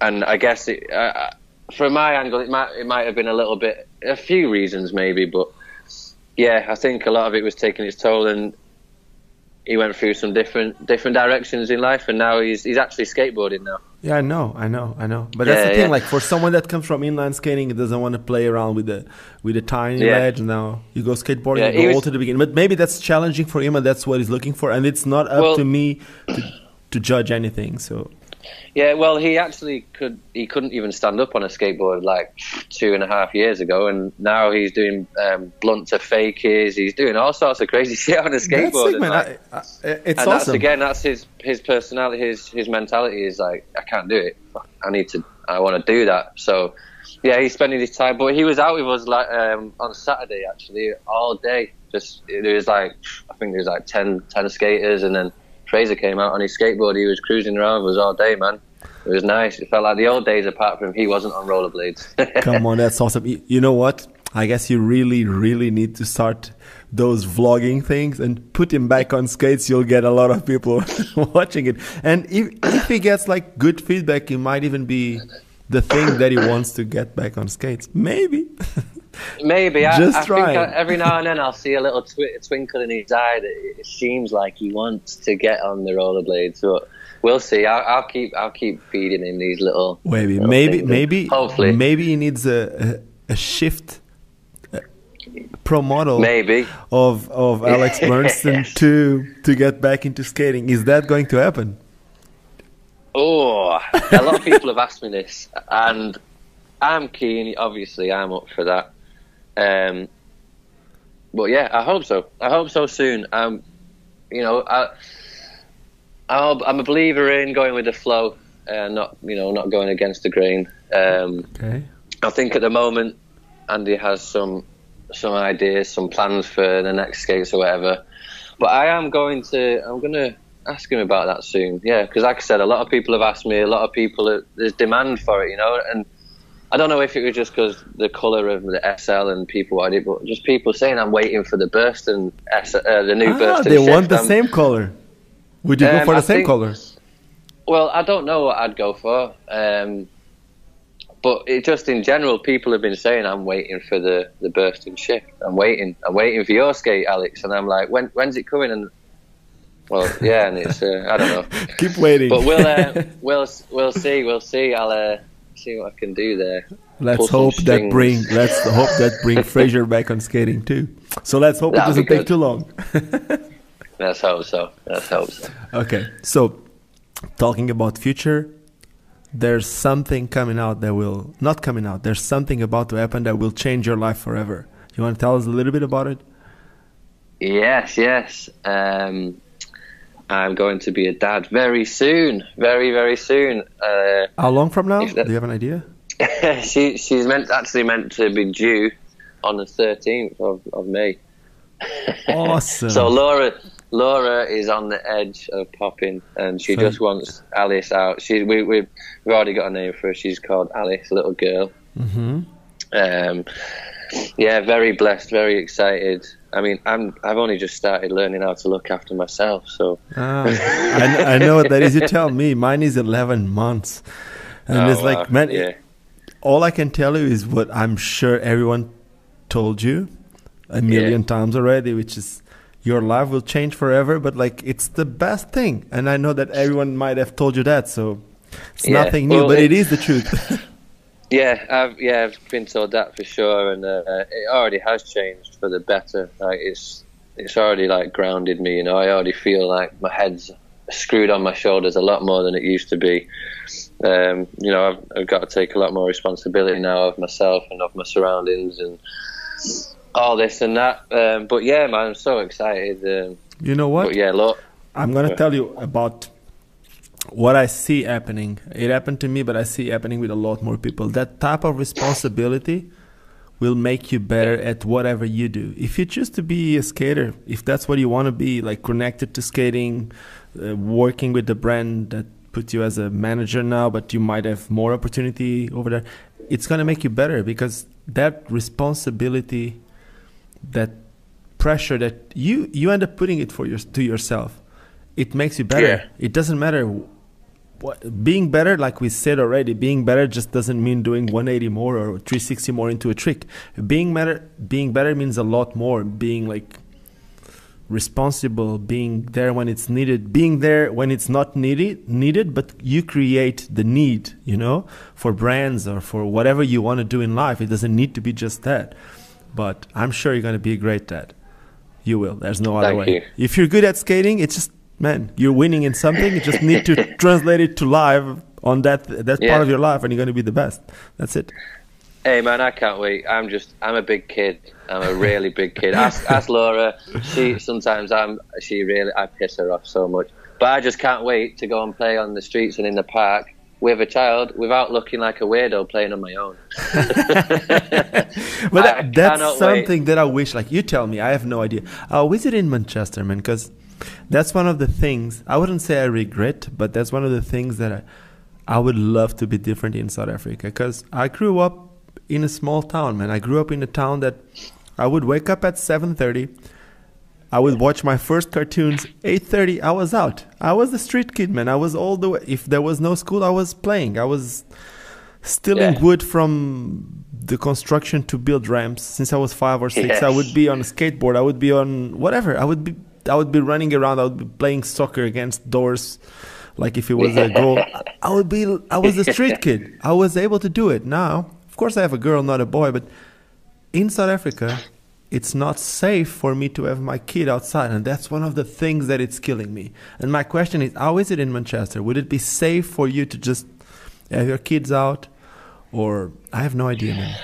and I guess it, uh, from my angle, it might it might have been a little bit, a few reasons maybe, but yeah, I think a lot of it was taking its toll, and he went through some different different directions in life, and now he's he's actually skateboarding now. Yeah, I know, I know, I know. But that's the thing. yeah. Like for someone that comes from inline skating, it doesn't want to play around with the with the tiny Yeah. ledge. Now you go skateboarding, Yeah, you go was- all to the beginning. But maybe that's challenging for him, and that's what he's looking for. And it's not up Well- to me to, to judge anything. So Yeah, well, he actually could. He couldn't even stand up on a skateboard like two and a half years ago, and now he's doing um, blunt to fakies. He's doing all sorts of crazy shit on a skateboard. Sick, and, like, I, I, it's and awesome. that's again, that's his his personality. His his mentality is like, I can't do it. I need to. I want to do that. So, yeah, he's spending his time. But he was out with us like um, on Saturday actually all day. Just there was like I think there was like 10, 10 skaters, and then Fraser came out on his skateboard. He was cruising around with us all day, man. It was nice. It felt like the old days. Apart from he wasn't on rollerblades. Come on, that's awesome. You, know what? I guess you really, really need to start those vlogging things and put him back on skates. You'll get a lot of people watching it. And if, if he gets like good feedback, it might even be the thing that he wants to get back on skates. Maybe. Maybe. Just I, I uh, try think. I, every now and then I'll see a little twi- twinkle in his eye that it seems like he wants to get on the rollerblades. But we'll see. I'll, I'll keep. I'll keep feeding him these little. Maybe, little maybe, things. maybe, Hopefully. maybe he needs a, a, a shift, pro model Maybe. of of Alex Burston Yes. to to get back into skating. Is that going to happen? Oh, a lot of people have asked me this, and I'm keen. Obviously, I'm up for that. Um, but yeah, I hope so. I hope so soon. Um, you know, I, I'll, I'm a believer in going with the flow, uh, not you know, not going against the grain. Um, Okay. I think at the moment Andy has some some ideas, some plans for the next skates or whatever. But I am going to I'm going to ask him about that soon. Yeah, because like I said, a lot of people have asked me. A lot of people are, there's demand for it, you know, and. I don't know if it was just because the colour of the SL and people wanted it, but just people saying I'm waiting for the Burston, S, uh, the new Ah, Burston. they shift. want the I'm- same color. Would you go Um, for the I same think- color? Well, I don't know what I'd go for. Um, but it just in general, people have been saying I'm waiting for the, the Burston shift. I'm waiting. I'm waiting for your skate, Alex. And I'm like, when when's it coming? And well, yeah, and it's uh, I don't know. Keep waiting. But we'll uh, we'll we'll see. We'll see. I'll uh, see what I can do there. let's pull hope that bring let's hope that bring Fraser back on skating too. So let's hope it That'd be doesn't take too long. Let's hope so. Let's hope so. Okay, so talking about future, there's something coming out that will not coming out. There's something about to happen that will change your life forever. You want to tell us a little bit about it? Yes, yes. Um, I'm going to be a dad very soon. Very, very soon. Uh, How long from now? That- Do you have an idea? she she's meant actually meant to be due on the 13th of, of May. Awesome. So Laura Laura is on the edge of popping, and she So- just wants Alice out. She we we we've already got a name for her. She's called Alice, little girl. hmm Um, yeah, very blessed, very excited. I mean, I'm I've only just started learning how to look after myself, so Ah, I, I know what that is. You tell me. Mine is 11 months. And Oh, it's like, wow. man, yeah, all I can tell you is what I'm sure everyone told you a million times already, which is your life will change forever, but like it's the best thing. And I know that everyone might have told you that, so it's Yeah. nothing new, Well, but it it- is the truth. yeah, I've yeah I've been told that for sure, and uh, it already has changed for the better. Like it's it's already like grounded me. You know, I already feel like my head's screwed on my shoulders a lot more than it used to be. Um, you know, I've, I've got to take a lot more responsibility now of myself and of my surroundings and all this and that. Um, but yeah, man, I'm so excited. Um, you know what? but yeah, look, I'm gonna tell you about what I see happening. It happened to me, but I see happening with a lot more people. That type of responsibility will make you better at whatever you do. If you choose to be a skater, if that's what you want to be, like connected to skating, uh, working with the brand that put you as a manager now, but you might have more opportunity over there, it's gonna make you better because that responsibility, that pressure that you you end up putting it for your to yourself it makes you better Yeah. it doesn't matter what being better like we said already being better just doesn't mean doing 180 more or 360 more into a trick. Being better being better means a lot more. Being like responsible being there when it's needed. Being there when it's not needed needed but you create the need you know for brands or for whatever you want to do in life. It doesn't need to be just that. But i'm sure you're going to be a great dad. You will. There's no other Thank way. you. if you're good at skating it's just man, you're winning in something. You just need to translate it to live on that that Yeah. part of your life, and you're going to be the best. That's it. Hey man, I can't wait. I'm just, I'm a big kid. I'm a really big kid. Ask, ask Laura. She sometimes I'm, she really, I piss her off so much. But I just can't wait to go and play on the streets and in the park with a child without looking like a weirdo playing on my own. But that, that's something that I wish, like you tell me, I have no idea. I'll it in Manchester, man, because that's one of the things, I wouldn't say I regret, but that's one of the things that I, I would love to be different in South Africa. Because I grew up in a small town, man. I grew up in a town that I would wake up at 7.30. I would watch my first cartoons. 8:30, I was out. I was a street kid, man. I was all the way. If there was no school, I was playing. I was stealing Yeah. wood from the construction to build ramps. Since I was five or six, I would be on a skateboard. I would be on whatever. I would be. I would be running around. I would be playing soccer against doors, like if it was a goal. I would be. I was a street kid. I was able to do it. Now, of course, I have a girl, not a boy, but in South Africa, it's not safe for me to have my kid outside, and that's one of the things that it's killing me. And my question is, how is it in Manchester? Would it be safe for you to just have your kids out, or I have no idea, man.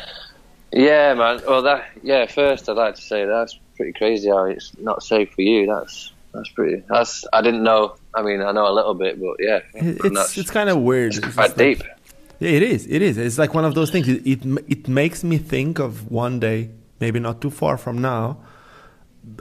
Yeah, man. Well, that yeah. First, I'd like to say that's pretty crazy how it's not safe for you. That's that's pretty. That's I didn't know. I mean, I know a little bit, but yeah, It's it's kind of weird. It's quite like- deep. Yeah, it is. It is. It's like one of those things. It, it it makes me think of one day, maybe not too far from now,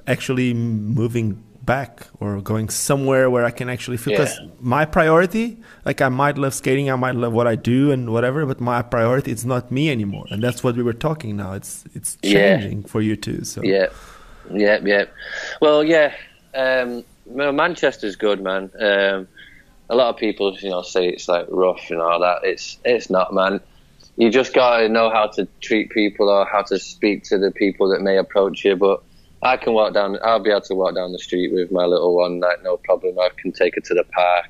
actually moving back or going somewhere where I can actually feel. Because Yeah. my priority, like I might love skating, I might love what I do and whatever, but my priority is not me anymore, and that's what we were talking now. It's it's Yeah. changing for you too. So Yeah, yeah, yeah. Well, yeah. Um, Manchester's good, man. Um, a lot of people, you know, say it's like rough and all that. It's it's not, man. You just gotta know how to treat people or how to speak to the people that may approach you. But I can walk down. I'll be able to walk down the street with my little one, like no problem. I can take her to the park.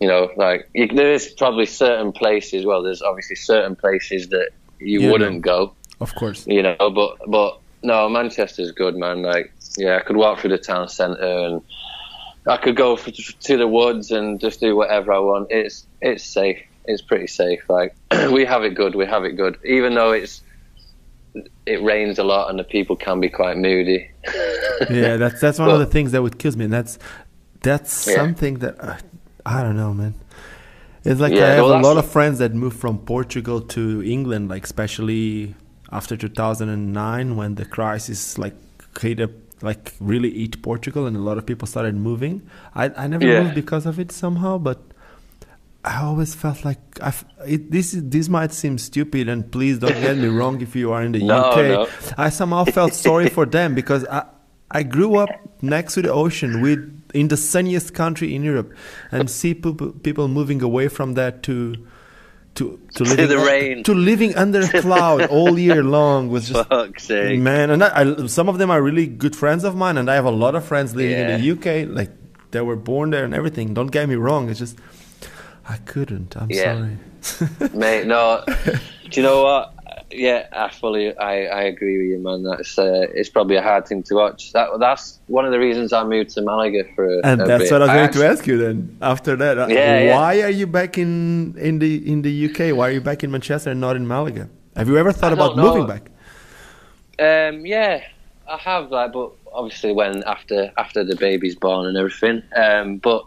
You know, like you, there is probably certain places. Well, there's obviously certain places that you Yeah, wouldn't go of course. you know. But but no, Manchester's good, man. Like yeah, I could walk through the town centre and I could go f- to the woods and just do whatever I want. It's it's safe. It's pretty safe. Like we have it good. We have it good, even though it's it rains a lot and the people can be quite moody. yeah, that's that's one Well- of the things that would kill me, and that's that's Yeah. something that uh, I don't know, man. It's like Yeah, I have well, a lot of friends that moved from Portugal to England, like especially after 2009 when the crisis like hit up, like really hit Portugal, and a lot of people started moving. I I never Yeah. moved because of it somehow, but I always felt like I it, this is this might seem stupid, and please don't get me wrong if you are in the No, UK. no. I somehow felt sorry for them because I I grew up next to the ocean with in the sunniest country in Europe, and see people people moving away from that to. To, to, living the rain. to living under a cloud all year long was just Fuck's sake. man and I, I, some of them are really good friends of mine and i have a lot of friends living in the uk like they were born there and everything don't get me wrong it's just i couldn't i'm Yeah. sorry Mate, no. Do you know what? Yeah, I fully, I, I agree with you, man. That's uh, it's probably a hard thing to watch. That that's one of the reasons I moved to Malaga for. A, and a that's bit. what i was I going actually- to ask you then after that Uh, Yeah, yeah. why are you back in in the in the uk why are you back in manchester and not in malaga have you ever thought I about moving back Um, yeah, I have like, but obviously when after after the baby's born and everything. Um, but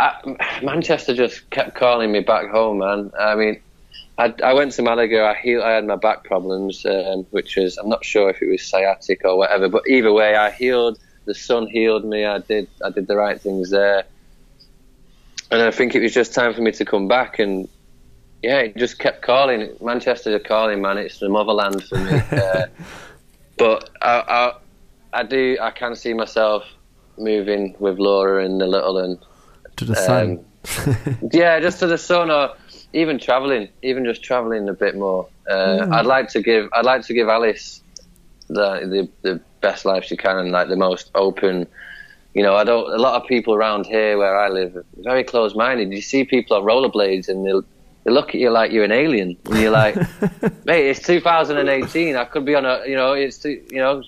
I, Manchester just kept calling me back home, man. I mean, I, I went to Malaga. I healed. I had my back problems, um, which was I'm not sure if it was sciatic or whatever. But either way, I healed. The sun healed me. I did. I did the right things there. And I think it was just time for me to come back and yeah, it just kept calling. Manchester calling, man. It's the motherland for me. uh, but I, I, I do. I can see myself moving with Laura and the little and to the sun yeah, just to the sun or even traveling, even just traveling a bit more. Uh, I'd like to give. I'd like to give Alice the, the the best life she can and like the most open. You know, I don't. A lot of people around here where I live are very close-minded. You see people on rollerblades and they'll they look at you like you're an alien, and you're like, mate, it's 2018. I could be on a. You know, it's too- you know.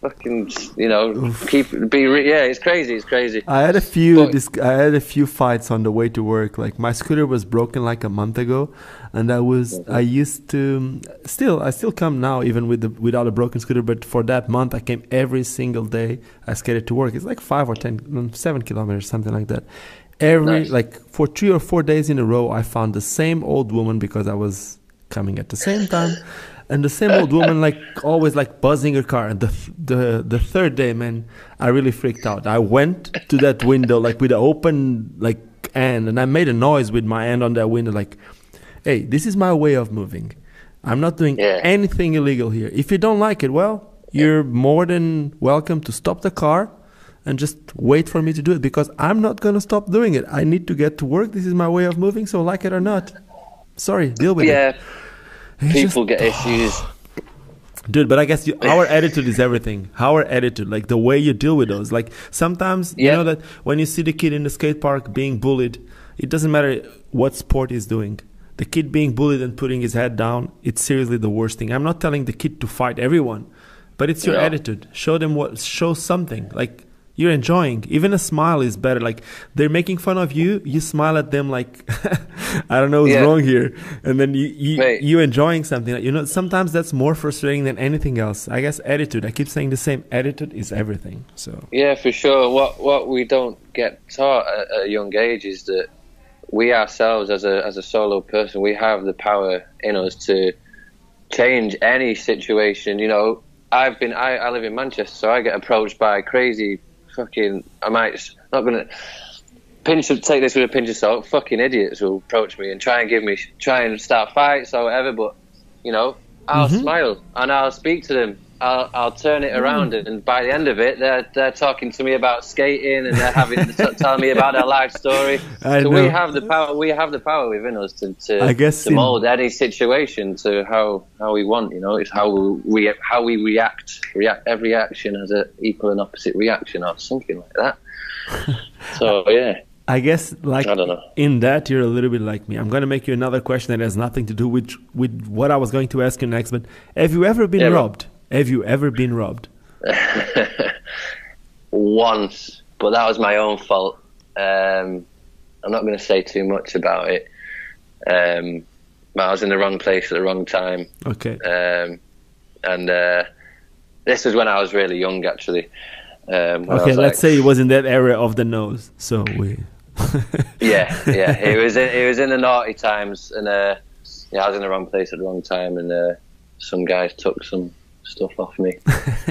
Fucking, you know, keep be. Re- yeah, it's crazy. It's crazy. I had a few. I had a few fights on the way to work. Like my scooter was broken like a month ago, and I was. I used to. Still, I still come now, even with the without a broken scooter. But for that month, I came every single day. I skated to work. It's like five or ten, mm, kilometers, something like that. Every Nice. like for three or four days in a row, I found the same old woman because I was coming at the same time. And the same old woman, like always, like buzzing her car. And the the the third day, man, I really freaked out. I went to that window like with an open like hand, and I made a noise with my hand on that window, like, "Hey, this is my way of moving. I'm not doing Yeah. anything illegal here. If you don't like it, well, you're more than welcome to stop the car." And just wait for me to do it because I'm not gonna stop doing it. I need to get to work. This is my way of moving, so like it or not, sorry, deal with it. Yeah, It's just- people get issues. Dude, but I guess you, our attitude is everything. Our attitude, like the way you deal with those. Like sometimes you know that when you see the kid in the skate park being bullied, it doesn't matter what sport he's doing. The kid being bullied and putting his head down, it's seriously the worst thing. I'm not telling the kid to fight everyone, but it's your No. attitude. Show them what show something. Like you're enjoying. Even a smile is better. Like they're making fun of you, you smile at them like I don't know what's Yeah. wrong here. And then you you, Mate. you enjoying something. You know, sometimes that's more frustrating than anything else. I guess attitude. I keep saying the same. Attitude is everything. So Yeah, for sure. What what we don't get taught at, at a young age is that we ourselves, as a as a solo person, we have the power in us to change any situation. You know, I've been I, I live in Manchester, so I get approached by crazy fucking. I might not gonna pinch take this with a pinch of salt. Fucking idiots will approach me and try and give me try and start fights or whatever. But you know, I'll mm-hmm. smile and I'll speak to them. I'll, I'll turn it around, hmm. and by the end of it, they're they're talking to me about skating, and they're having t- telling me about their life story. I so know. we have the power. We have the power within us to to, I guess to in- mold any situation to how how we want. You know, it's how we how we react. React. Every action has an equal and opposite reaction, or something like that. so yeah. I guess like I don't know. in that you're a little bit like me. I'm gonna make you another question that has nothing to do with with what I was going to ask you next. But have you ever been Yeah, robbed? Have you ever been robbed? once, but that was my own fault. Um, I'm not going to say too much about it. Um, but I was in the wrong place at the wrong time, Okay. um, and uh, this was when I was really young, actually. Um, Okay. Let's like- say it was in that area of the nose. So we. yeah, yeah. It was in, it was in the naughty times, and uh, yeah, I was in the wrong place at the wrong time, and uh, some guys took some stuff off me.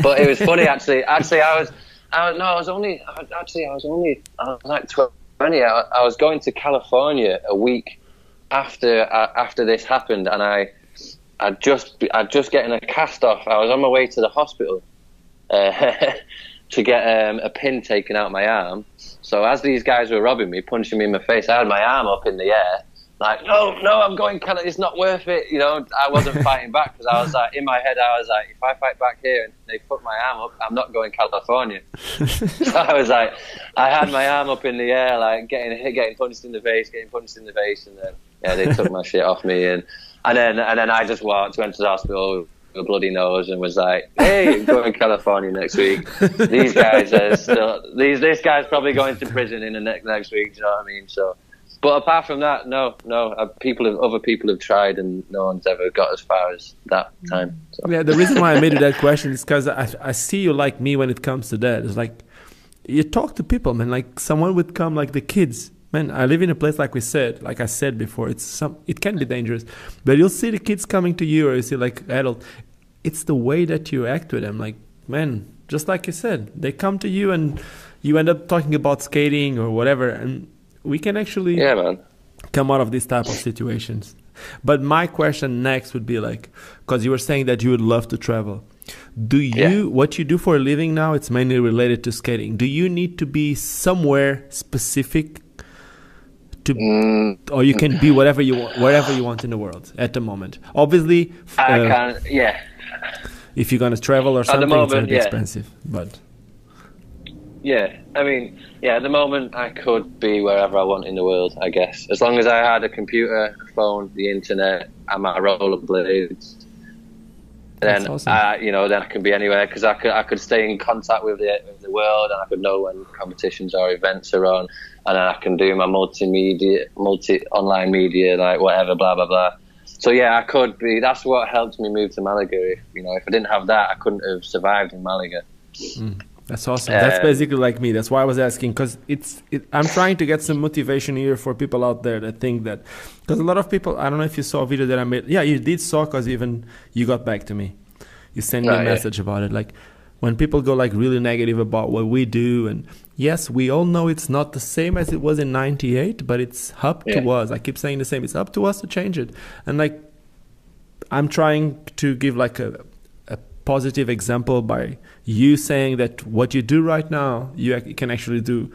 but it was funny actually. Actually, I was, I was no, I was only I actually I was only I was like twenty. I, I was going to California a week after uh, after this happened, and I I just I just getting a cast off. I was on my way to the hospital. Uh, to get um, a pin taken out my arm. So as these guys were robbing me, punching me in my face, I had my arm up in the air, like, no, no, I'm going. Cal- It's not worth it. You know, I wasn't fighting back because I was like, in my head, I was like, if I fight back here and they put my arm up, I'm not going California. so I was like, I had my arm up in the air, like getting hit, getting punched in the face, getting punched in the face, and then yeah, they took my shit off me, and and then and then I just walked, went to the hospital. with A bloody nose and was like, "Hey, I'm going to California next week." These guys are still these. This guy's probably going to prison in the next next week. Do you know what I mean? So, but apart from that, no, no. Uh, people have other people have tried, and no one's ever got as far as that time. So. Yeah, the reason why I made you that question is because I, I see you like me when it comes to that. It's like you talk to people, man. Like someone would come, like the kids. Man, I live in a place like we said, like I said before. It's some, it can be dangerous, but you'll see the kids coming to you, or you see like adult. It's the way that you act with them. Like, man, just like you said, they come to you and you end up talking about skating or whatever, and we can actually Yeah, man. come out of these type of situations. But my question next would be like, because you were saying that you would love to travel. Do you Yeah. what you do for a living now? It's mainly related to skating. Do you need to be somewhere specific to, Mm, or you can be whatever you want, wherever you want in the world at the moment? Obviously, I uh, can't. Yeah, if you're gonna travel or something, it's gonna be yeah. expensive. But yeah. I mean, yeah. At the moment, I could be wherever I want in the world. I guess as long as I had a computer, a phone, the internet, and my rollerblades. then awesome. uh, you know then I can be anywhere because I could I could stay in contact with the with the world and I could know when competitions or events are on and then I can do my multimedia multi online media like whatever blah blah blah. So yeah, I could be. That's what helped me move to Malaga. If, you know, if I didn't have that, I couldn't have survived in Malaga. Mm. That's awesome. That's um, basically like me. That's why I was asking because it's. It, I'm trying to get some motivation here for people out there that think that because a lot of people. I don't know if you saw a video that I made. Yeah, you did saw because even you got back to me. You sent me oh, a message yeah. about it. Like when people go like really negative about what we do, and yes, we all know it's not the same as it was in '98, but it's up yeah. to us. I keep saying the same. It's up to us to change it. And like, I'm trying to give like a, a positive example by you saying that what you do right now, you can actually do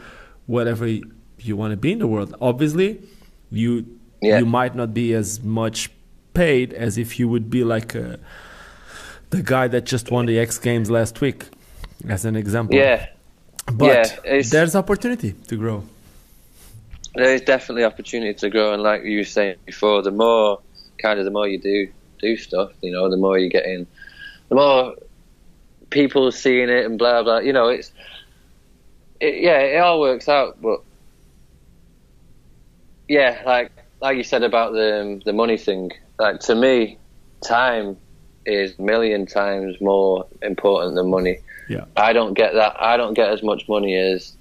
whatever you want to be in the world. Obviously, you yeah. you might not be as much paid as if you would be like a, uh, the guy that just won the X Games last week, as an example. Yeah, but yeah, there's opportunity to grow. There is definitely opportunity to grow, and like you were saying before, the more kind of the more you do do stuff, you know, the more you get in the more people seeing it and blah blah. You know, it's it, yeah, it all works out. But yeah, like like you said about the um, the money thing. Like to me, time is a million times more important than money. Yeah, I don't get that. I don't get as much money as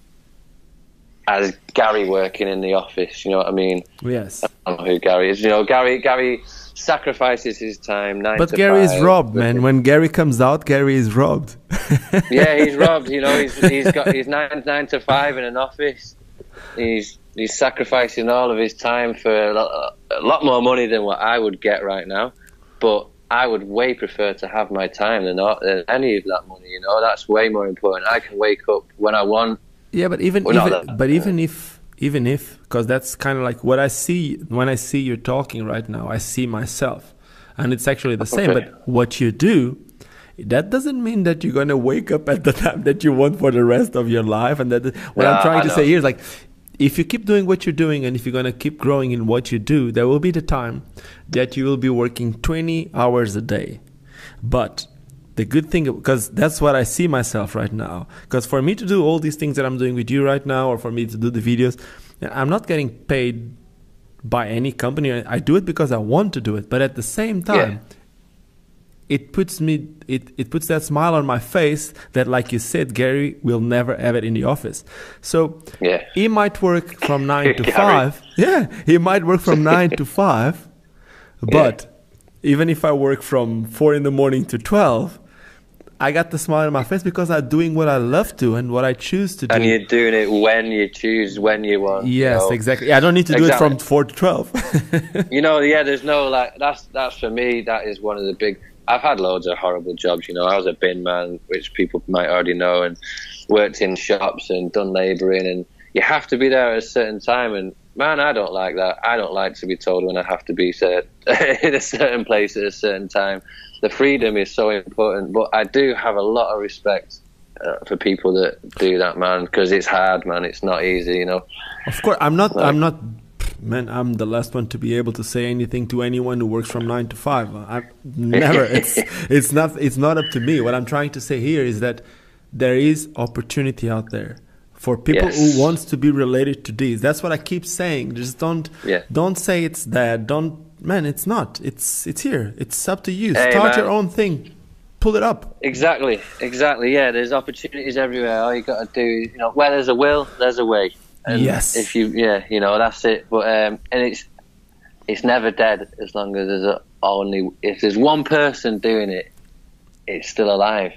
as Gary working in the office. You know what I mean? Yes. I don't know who Gary is. You know, Gary Gary sacrifices his time. Nine but Gary is robbed, man. When Gary comes out, Gary is robbed. yeah, he's robbed. You know, he's he's got he's nine nine to five in an office. He's he's sacrificing all of his time for a lot, a lot more money than what I would get right now. But I would way prefer to have my time than, than any of that money. You know, that's way more important. I can wake up when I want. Yeah, but even, even that, but even if even if because that's kind of like what i see when i see you talking right now i see myself. And it's actually the same okay. but what you do that doesn't mean that you're going to wake up at the time that you want for the rest of your life. And that what yeah, i'm trying to say here is like if you keep doing what you're doing and if you're going to keep growing in what you do there will be the time that you will be working 20 hours a day. But the good thing because that's what I see myself right now. Because for me to do all these things that I'm doing with you right now, or for me to do the videos, I'm not getting paid by any company. I do it because I want to do it. But at the same time, yeah. it puts me it, it puts that smile on my face that like you said, Gary will never have it in the office. So yeah. he might work from nine to five. Yeah. He might work from nine to five. But yeah. even if I work from four in the morning to twelve, I got the smile on my face because I'm doing what I love to and what I choose to do. And you're doing it when you choose, when you want. Yes, exactly. I don't need to exactly. do it from four to twelve. you know, yeah. There's no like that's that's for me. That is one of the big. I've had loads of horrible jobs. You know, I was a bin man, which people might already know, and worked in shops and done labouring, and you have to be there at a certain time. And man, I don't like that. I don't like to be told when I have to be set in a certain place at a certain time the freedom is so important. But I do have a lot of respect uh, for people that do that, man, because it's hard, man. It's not easy, you know. Of course, I'm not. Like, I'm not. Man, I'm the last one to be able to say anything to anyone who works from nine to five. I never. it's it's not. It's not up to me. What I'm trying to say here is that there is opportunity out there for people yes. who wants to be related to this. That's what I keep saying. Just don't yeah. don't say it's that. Don't man, it's not. It's it's here. It's up to you. Hey, Start man. your own thing. Pull it up. Exactly, exactly. Yeah, there's opportunities everywhere. All you got to do, you know, where there's a will, there's a way. And yes. If you, yeah, you know, that's it. But um, and it's it's never dead as long as there's a, only if there's one person doing it, it's still alive.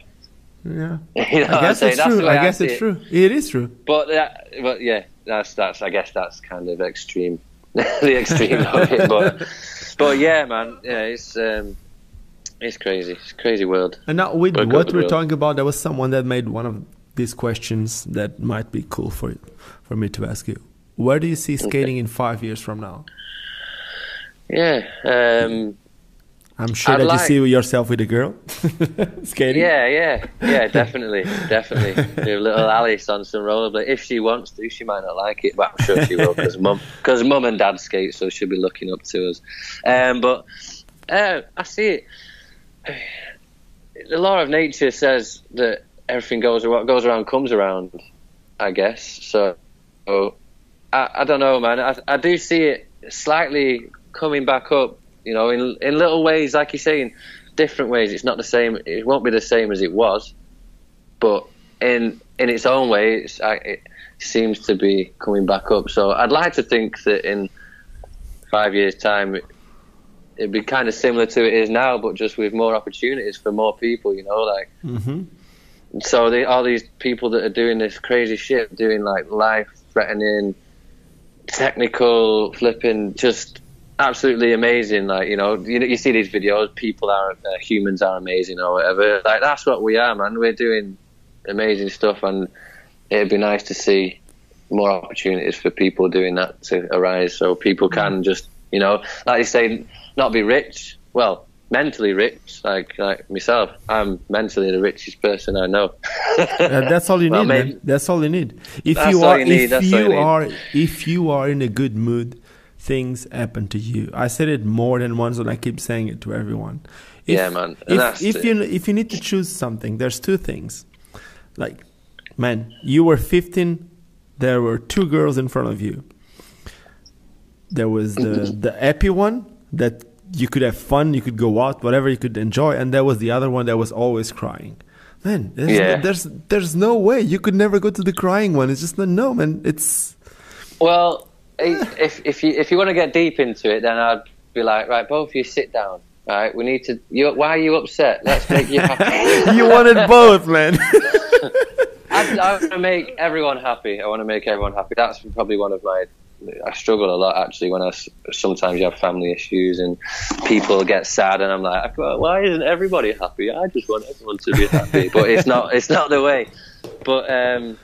Yeah, you know I guess it's true. I guess it's it. true. It is true. But that, but yeah, that's that's. I guess that's kind of extreme, the extreme of it. But but yeah, man, yeah, it's um, it's crazy. It's crazy world. And now with what we're talking about, there was someone that made one of these questions that might be cool for for me to ask you. Where do you see skating okay. in five years from now? Yeah, um, I'm sure I'd that like, you see yourself with a girl skating. Yeah, yeah, yeah, definitely, definitely. Do little Alice on some rollerblades if she wants to. She might not like it, but I'm sure she will because mum, because mum and dad skate, so she'll be looking up to us. Um, but uh, I see it. the law of nature says that everything goes what goes around comes around. I guess so. so I, I don't know, man. I, I do see it slightly coming back up. You know, in in little ways, like you're saying, different ways. It's not the same. It won't be the same as it was, but in in its own way, it's, it seems to be coming back up. So I'd like to think that in five years' time, it'd be kind of similar to it is now, but just with more opportunities for more people. You know, like. Mm-hmm. So they, all these people that are doing this crazy shit, doing like life-threatening, technical, flipping, just absolutely amazing. Like you know, you, you see these videos, people are uh, humans are amazing or whatever. Like that's what we are, man. We're doing amazing stuff, and it'd be nice to see more opportunities for people doing that to arise, so people can just you know, like you say, not be rich. Well, mentally rich, like like myself. I'm mentally the richest person I know. uh, that's all you Well, need. maybe- man. That's all you need. If you are, you need, if you you are, if you are in a good mood, things happen to you. I said it more than once, and I keep saying it to everyone. If, Yeah, man. If, if you if you need to choose something, there's two things. Like, man, you were 15. There were two girls in front of you. There was the the happy one that you could have fun, you could go out, whatever you could enjoy, and there was the other one that was always crying. Man, there's, Yeah. there's there's no way you could never go to the crying one. It's just no, no man. It's Well, if if you if you want to get deep into it, then I'd be like, right, both of you sit down. Right, we need to. You, why are you upset? Let's make you happy. you wanted both, man. I, I want to make everyone happy. I want to make everyone happy. That's probably one of my. I struggle a lot actually when I sometimes you have family issues and people get sad and I'm like, why isn't everybody happy? I just want everyone to be happy, but it's not. It's not the way. But um,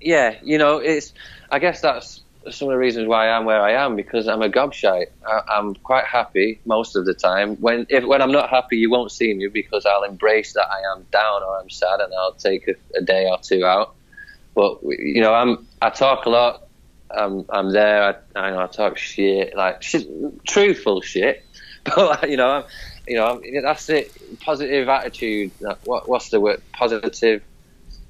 yeah, you know, it's. I guess that's some of the reasons why I am where I am because I'm a gobshite. I, I'm quite happy most of the time. When if when I'm not happy, you won't see me because I'll embrace that I am down or I'm sad, and I'll take a, a day or two out. But you know, I'm I talk a lot. I'm I'm there. I, I, know, I talk shit like shit, truthful shit. But you know, I'm, you know, I'm, that's it. Positive attitude. What what's the word? Positive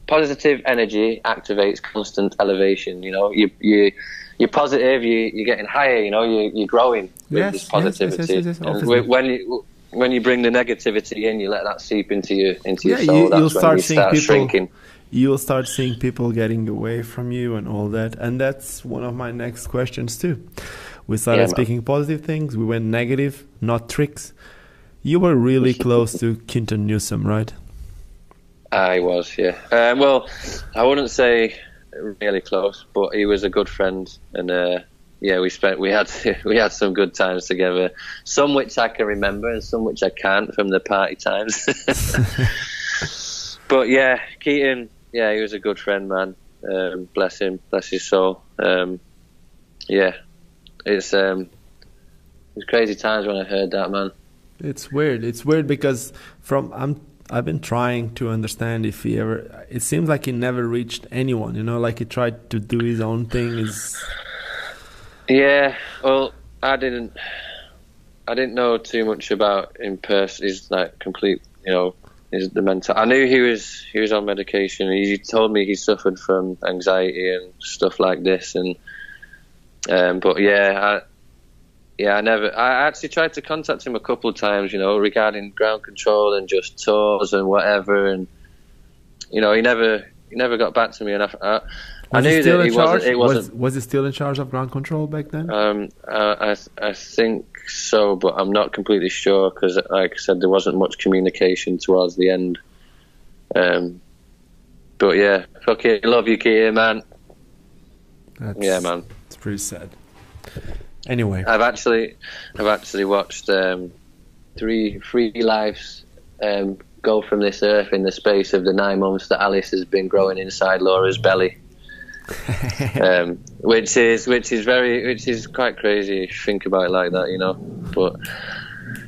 positive energy activates constant elevation. You know, you you you're positive. You you're getting higher. You know, you you're growing with Yes, this positivity. yes, yes, and when you when you bring the negativity in, you let that seep into your into your yeah, soul. you, that's you'll when start you seeing start people. shrinking. You'll start seeing people getting away from you and all that, and that's one of my next questions too. We started Yeah, man. speaking positive things. We went negative, not tricks. You were really close to Keaton Newsom, right? I was, yeah. Um, well, I wouldn't say really close, but he was a good friend, and uh, yeah, we spent we had we had some good times together. Some which I can remember, and some which I can't from the party times. but yeah, Keaton, yeah, he was a good friend, man. Um, bless him, bless his soul. Um, yeah, it's um, it was crazy times when I heard that, man. It's weird. It's weird because from I'm I've been trying to understand if he ever. It seems like he never reached anyone. You know, like he tried to do his own thing. Is Yeah, well, I didn't. I didn't know too much about him person. His like complete, you know, his the mental. I knew he was he was on medication. He told me he suffered from anxiety and stuff like this. And um, but yeah, I, yeah, I never. I actually tried to contact him a couple of times, you know, regarding ground control and just tours and whatever. And you know, he never he never got back to me. And I, I, I was he knew that he charge? wasn't. It was, wasn't. was he still in charge of ground control back then? Um, uh, I I think so, but I'm not completely sure because, like I said, there wasn't much communication towards the end. Um, but yeah, fuck it, love you, Keita, man. That's, Yeah, man. It's pretty sad. Anyway, I've actually, I've actually watched um, three three lives um, go from this earth in the space of the nine months that Alice has been growing inside Laura's belly. um, which is which is very which is quite crazy if you think about it like that, you know. But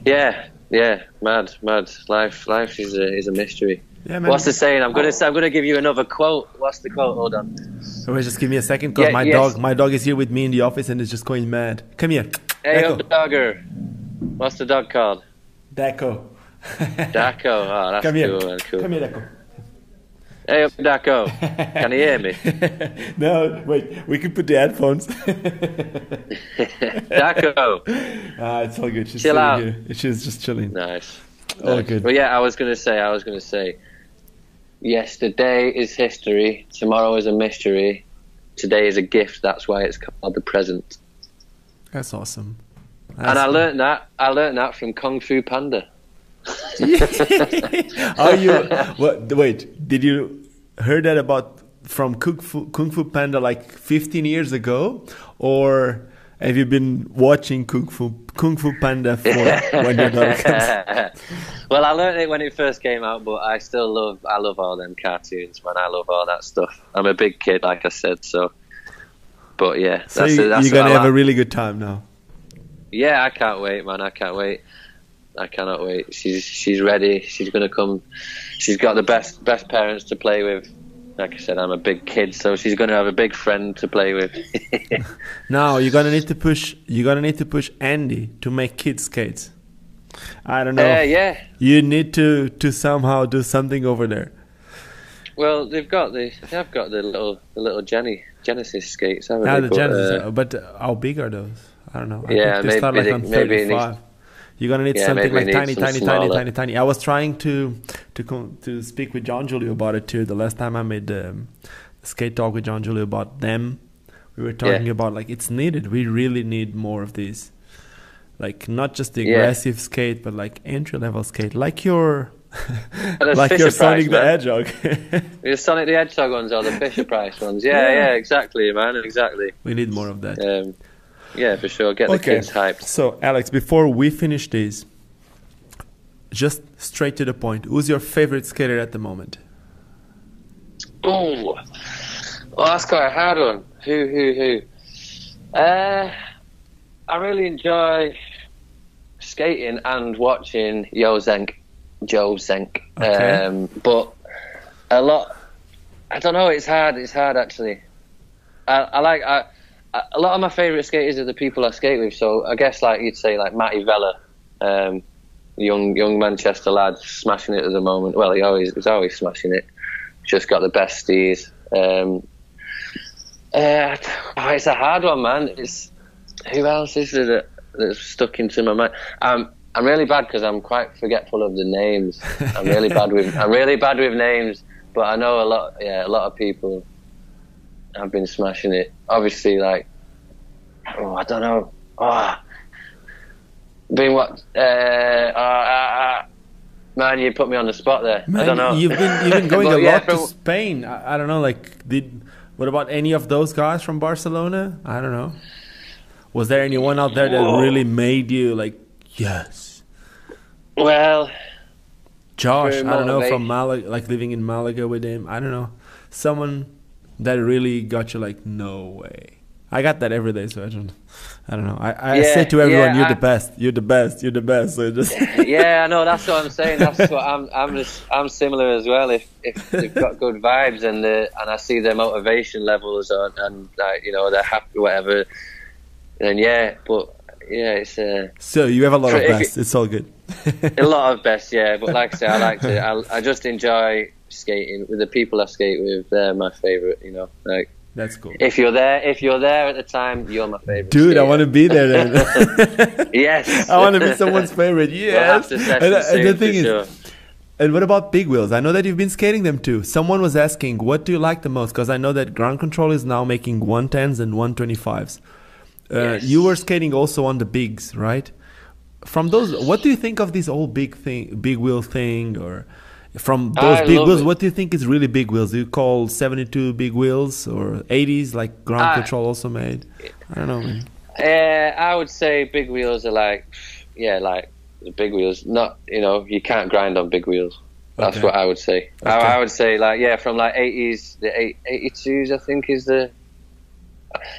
yeah, yeah, mad, mad. Life, life is a is a mystery. Yeah, man. What's the saying? I'm gonna I'm gonna give you another quote. What's the quote? Hold on. Wait, just give me a second, because Yeah, my yes. dog, my dog is here with me in the office and is just going mad. Come here, Hey, Deco. yo, dogger. What's the dog called? Deco. Daco, oh, that's Come here. cool, cool. Come here, Daco. Hey up, Daco. Can you hear me? no, wait. We can put the headphones. Daco. ah, it's all good. She's Chill out. here. She's just chilling. Nice. All nice. good. Well, yeah, I was gonna say, I was gonna say, yesterday is history, tomorrow is a mystery, today is a gift. That's why it's called the present. That's awesome. and I That's- learned that. I learned that from Kung Fu Panda. Are you? What? Wait. Did you heard that about from Kung Fu, Kung Fu Panda like 15 years ago, or have you been watching Kung Fu Kung Fu Panda for when your daughter comes? well, I learned it when it first came out, but I still love. I love all them cartoons, man. I love all that stuff. I'm a big kid, like I said, so. But yeah, So that's you, it. That's you're gonna have a really good time now. Yeah, I can't wait, man. I can't wait. I cannot wait. She's she's ready. She's gonna come. She's got the best best parents to play with. Like I said, I'm a big kid, so she's gonna have a big friend to play with. Now you're gonna need to push. You're gonna need to push Andy to make kids skates. I don't know. Uh, yeah. You need to to somehow do something over there. Well, they've got the they've got the little the little Jenny Genesys skates, haven't they? the But, Genesys, uh, but how big are those? I don't know. I Yeah, they maybe like they- on maybe it needs- 35. You're gonna need Yeah, something like tiny, some tiny, tiny, smaller. tiny, tiny. I was trying to to to speak with Jon Julio about it too. The last time I made the um, skate talk with Jon Julio about them, we were talking Yeah. about like it's needed. We really need more of these, like not just the Yeah. aggressive skate, but like entry level skate, like your like your Fisher Price, Sonic the. Hedgehog. the Sonic the Hedgehog ones or the Fisher Price ones. Yeah, Yeah. yeah, exactly, man, exactly. we need more of that. Um, yeah, for sure. Get the Okay. kids hyped. So, Alex, before we finish this, just straight to the point. Who's your favorite skater at the moment? Oh, well, that's quite a hard one. Who, who, who? Uh, I really enjoy skating and watching Yo Zenk, Joe Zenk. Okay. Um, but a lot, I don't know. It's hard. It's hard actually. I, I like I, I, a lot of my favourite skaters are the people I skate with. So I guess like you'd say like Matty Vella, um, young young Manchester lad, smashing it at the moment. Well, he always he's always smashing it. Just got the besties. Um, uh, oh, it's a hard one, man. It's who else is there that, that's stuck into my mind? Um, I'm really bad because I'm quite forgetful of the names. I'm really bad with I'm really bad with names, but I know a lot. Yeah, a lot of people have been smashing it. Obviously, like oh, I don't know. Oh, been what? Uh, uh, uh, man, you put me on the spot there. I don't know. You've been you've been going a yeah, lot to Spain. I, I don't know. Like, did what about any of those guys from Barcelona? I don't know. Was there anyone out there that Whoa. really made you like, yes, Well, Josh? I don't know from. Malaga, like living in Malaga with him. I don't know, someone that really got you like, no way. I got that every day, so I don't, I don't know. I, I Yeah, say to everyone, yeah, "You're I- the best. You're the best. You're the best." So just yeah, I know. That's what I'm saying. That's what I'm. I'm just. I'm similar as well. If if they've got good vibes and the and I see their motivation levels on and like you know they're happy whatever, then yeah. But yeah, it's uh, so you have a lot of best. It's all good. a lot of best. Yeah, but like I say, I like to. I, I just enjoy skating with the people I skate with. They're my favorite. You know, like That's cool. if you're there, if you're there at the time, you're my favorite. Dude, I want to be there then. Yes, I want to be someone's favorite. We'll Yes. to and, and the thing is, sure. and what about big wheels? I know that you've been skating them too. Someone was asking, what do you like the most? Because I know that ground control is now making 110s and 125s. Uh, Yes. You were skating also on the bigs, right? From those, what do you think of this whole big thing, big wheel thing, or from those I big wheels? it. What do you think is really big wheels? Do you call 72 big wheels or 80s like ground I- control also made? I don't know. Man. Uh, I would say big wheels are like, yeah, like the big wheels. Not you know you can't grind on big wheels. That's Okay. what I would say. Okay. I, I would say like yeah, from like eighties, the eight, 82s I think is the.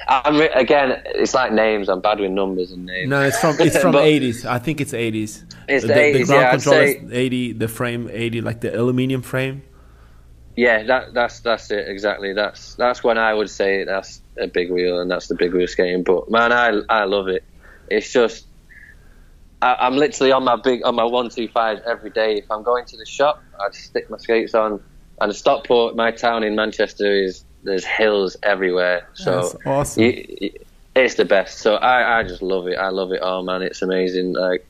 I'm re- again, it's like names. I'm bad with numbers and names. No, it's from it's from 80s. I think it's 80s. It's the the, 80s, ground yeah, control say- is 80. The frame 80, like the aluminium frame. Yeah, that that's that's it exactly. That's that's when I would say that's a big wheel and that's the big wheel skating. But man, I I love it. It's just I, am literally on my big on my one two five every day. If I'm going to the shop, I stick my skates on. And Stockport, my town in Manchester, is there's hills everywhere. So That's awesome. you- you- it's the best. So I, I just love it. I love it all, man. It's amazing. Like,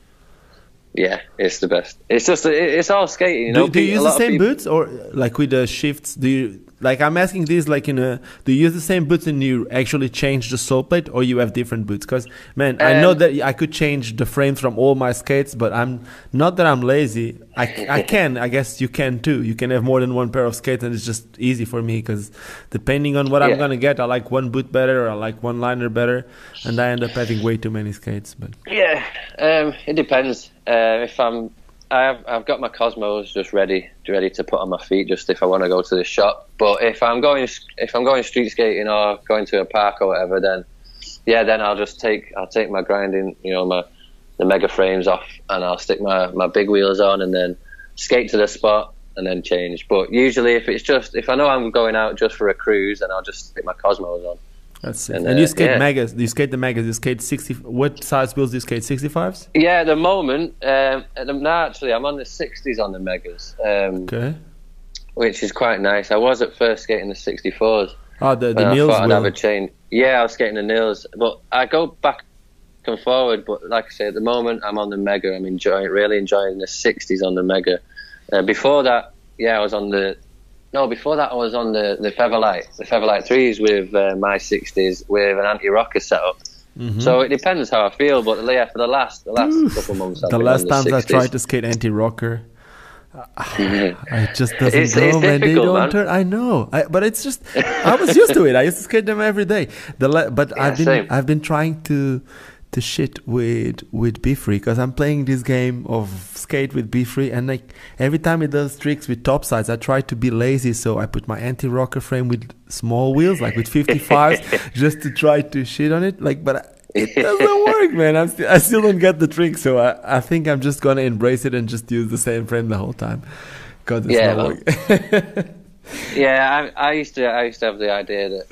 yeah, it's the best. It's just it, it's all skating. You know, do, do you use the same people- boots or like with the shifts? Do you like? I'm asking this like in a. Do you use the same boots and you actually change the sole plate, or you have different boots? Because man, I know Um, that I could change the frames from all my skates, but I'm not that I'm lazy. I, I can. I guess you can too. You can have more than one pair of skates, and it's just easy for me because depending on what I'm gonna get, I like one boot better or I like one liner better, and I end up having way too many skates. But Yeah, um, it depends. Uh, if I'm, I've I've got my Cosmos just ready, ready to put on my feet, just if I want to go to the shop. But if I'm going, if I'm going street skating or going to a park or whatever, then yeah, then I'll just take I'll take my grinding, you know, my the mega frames off, and I'll stick my my big wheels on, and then skate to the spot. And then change, but usually if it's just if I know I'm going out just for a cruise, then I'll just stick my Cosmos on. That's it. And, And, you uh, skate yeah. megas. You skate the megas? You skate sixty. What size wheels do you skate? Sixty fives. Yeah, at the moment, um, at the, no, actually, I'm on the 60s on the Megas, um, Okay. which is quite nice. I was at first skating the 64s. Oh, the, and the I Nils thought I'd have a chain. Yeah, I was skating the Nils, but I go back and forward. But like I say, at the moment, I'm on the Mega. I'm enjoying, really enjoying the 60s on the Mega. Uh, before that, yeah, I was on the. No, before that, I was on the the Featherlight, the Featherlight threes with uh, my 60s with an anti-rocker setup. Mm-hmm. So it depends how I feel, but yeah, for the last the last couple months, I've The last times the I tried to skate anti-rocker, it just doesn't It's- go, it's man. They don't man. turn. I know, I, but it's just I was used to it. I used to skate them every day. The la- but Yeah, I've been same. I've been trying to to shit with with Be Free because I'm playing this game of skate with Be Free, and like every time it does tricks with top sides, I try to be lazy, so I put my anti-rocker frame with small wheels, like with 55s, just to try to shit on it. Like, but. I, it doesn't work, man. I'm still, I still don't get the trick, so I, I think I'm just gonna embrace it and just use the same frame the whole time. Because it's Yeah, not well, working. Yeah, I, I used to. I used to have the idea that,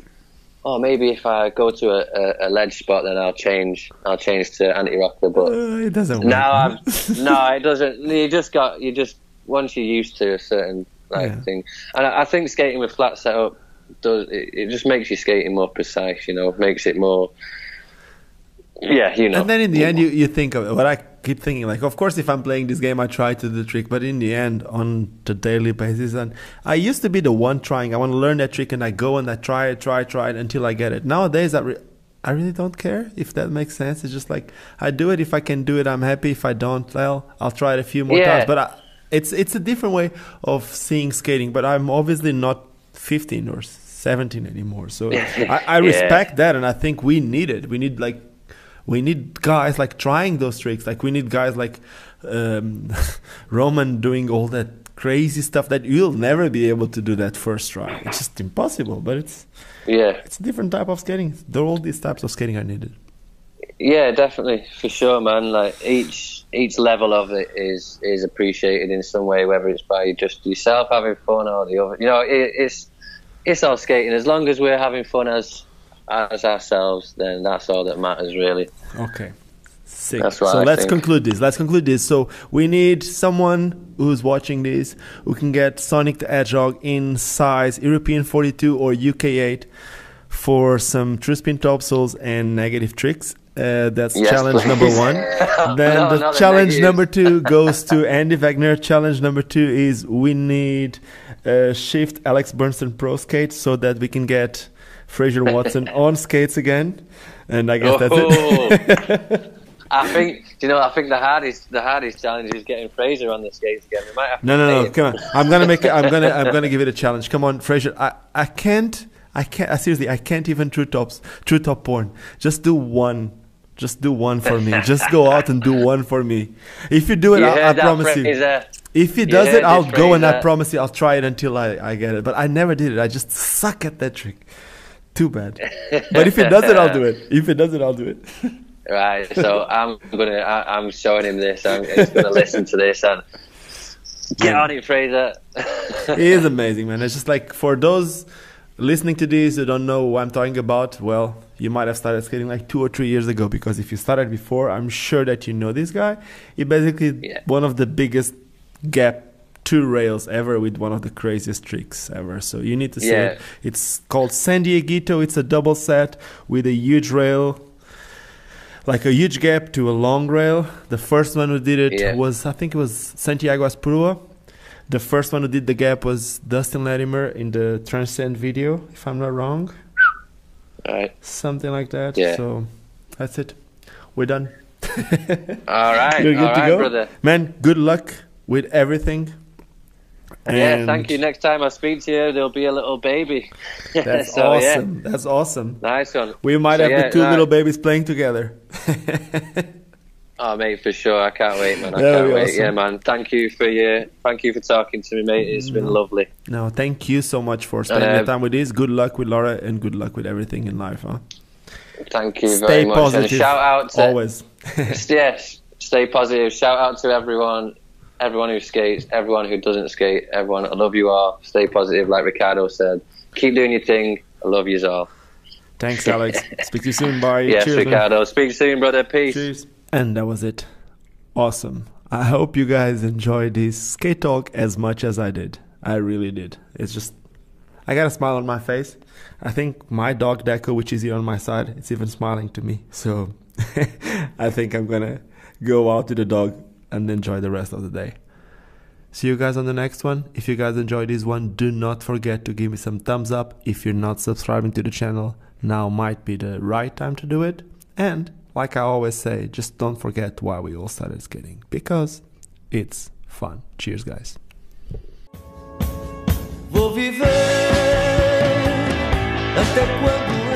oh, maybe if I go to a, a, a ledge spot, then I'll change. I'll change to anti-rocker. But Uh, it doesn't work. I'm no, it doesn't. You just got you just once you're used to a certain like Yeah. thing, and I, I think skating with flat setup does it, it just makes your skating more precise. You know, makes it more. Yeah, you know. And then in the end, you, you think of. What I keep thinking, like, of course, if I'm playing this game, I try to do the trick. But in the end, on the daily basis, and I used to be the one trying. I want to learn that trick, and I go and I try it, try, it, try it until I get it. Nowadays, I, re- I really don't care if that makes sense. It's just like I do it. If I can do it, I'm happy. If I don't, well, I'll try it a few more Yeah. times. But I, it's it's a different way of seeing skating. But I'm obviously not 15 or 17 anymore. So I, I Yeah. respect that, and I think we need it. We need like we need guys like trying those tricks. Like we need guys like um, Roman doing all that crazy stuff that you'll never be able to do that first try. It's just impossible. But it's yeah, it's a different type of skating. There are all these types of skating are needed. Yeah, definitely for sure, man. Like each each level of it is is appreciated in some way, whether it's by just yourself having fun or the other. You know, it, it's it's all skating. As long as we're having fun as as ourselves, then that's all that matters, really. Okay. Sick. So I let's think. conclude this. Let's conclude this. So we need someone who's watching this who can get Sonic the Hedgehog in size European 42 or UK 8 for some true spin topsouls and negative tricks. Uh, that's Yes, challenge please. number one. then No, the challenge number two goes to Andy Wagner. Challenge number two is we need uh, shift Alex Burston Pro Skate so that we can get Fraser Watson on skates again. And I guess that's it. Oh. I think you know. I think the hardest the hardest challenge is getting Fraser on the skates again. We might have to No, no, no! him. Come on, I'm gonna make it. I'm gonna, I'm gonna give it a challenge. Come on, Fraser. I, I can't, I can't. I seriously, I can't even true tops, true top porn. Just do one. Just do one for me. Just go out and do one for me. If you do it, You I, I promise you. If he does heard it, I'll go and I promise you, I'll try it until I, I get it. But I never did it. I just suck at that trick. Too bad. But if it does it, I'll do it. If it does it, I'll do it. Right, so I'm gonna. I, I'm showing him this. I'm he's gonna listen to this and get on it, Fraser. he is amazing, man. It's just like for those listening to this who don't know what I'm talking about, well, you might have started skating like two or three years ago because if you started before, I'm sure that you know this guy. He basically Yeah. one of the biggest gap two rails ever with one of the craziest tricks ever. So you need to see Yeah. it. It's called San Dieguito. It's a double set with a huge rail, like a huge gap to a long rail. The first one who did it Yeah. was I think it was Santiago Asprua. The first one who did the gap was Dustin Latimer in the Transcend video, if I'm not wrong Right. something like that. Yeah. So that's it. We're done. All right. You're good All to right, go, brother. man. Good luck with everything. Yeah, thank you. Next time I speak to you, there'll be a little baby. That's so, yeah, awesome. That's awesome. nice one. We might So, have yeah, the two little babies playing together. Oh, mate, for sure. I can't wait, man. I That'll can't wait. awesome. Yeah, man. Thank you for your, thank you for talking to me, mate. It's been lovely. no, thank you so much for spending Uh, the time with this. Good luck with Laura and good luck with everything in life. Huh? Thank you Stay very much. positive. And shout out to Always. yes, stay positive. Shout out to everyone, everyone who skates, everyone who doesn't skate, everyone. I love you all. Stay positive, like Ricardo said. Keep doing your thing. I love you all. Thanks, Alex. Speak to you soon. Bye. Yes, Cheers, man. Ricardo. Speak to you soon, brother. Peace. Cheers. And that was it. Awesome. I hope you guys enjoyed this skate talk as much as I did. I really did. It's just, I got a smile on my face. I think my dog Deco, which is here on my side, it's even smiling to me. So I think I'm gonna go out to the dog and enjoy the rest of the day. See you guys on the next one. If you guys enjoyed this one, do not forget to give me some thumbs up. If you're not subscribing to the channel, now might be the right time to do it. And like I always say, just don't forget why we all started skating because it's fun. Cheers, guys. Vou viver até quando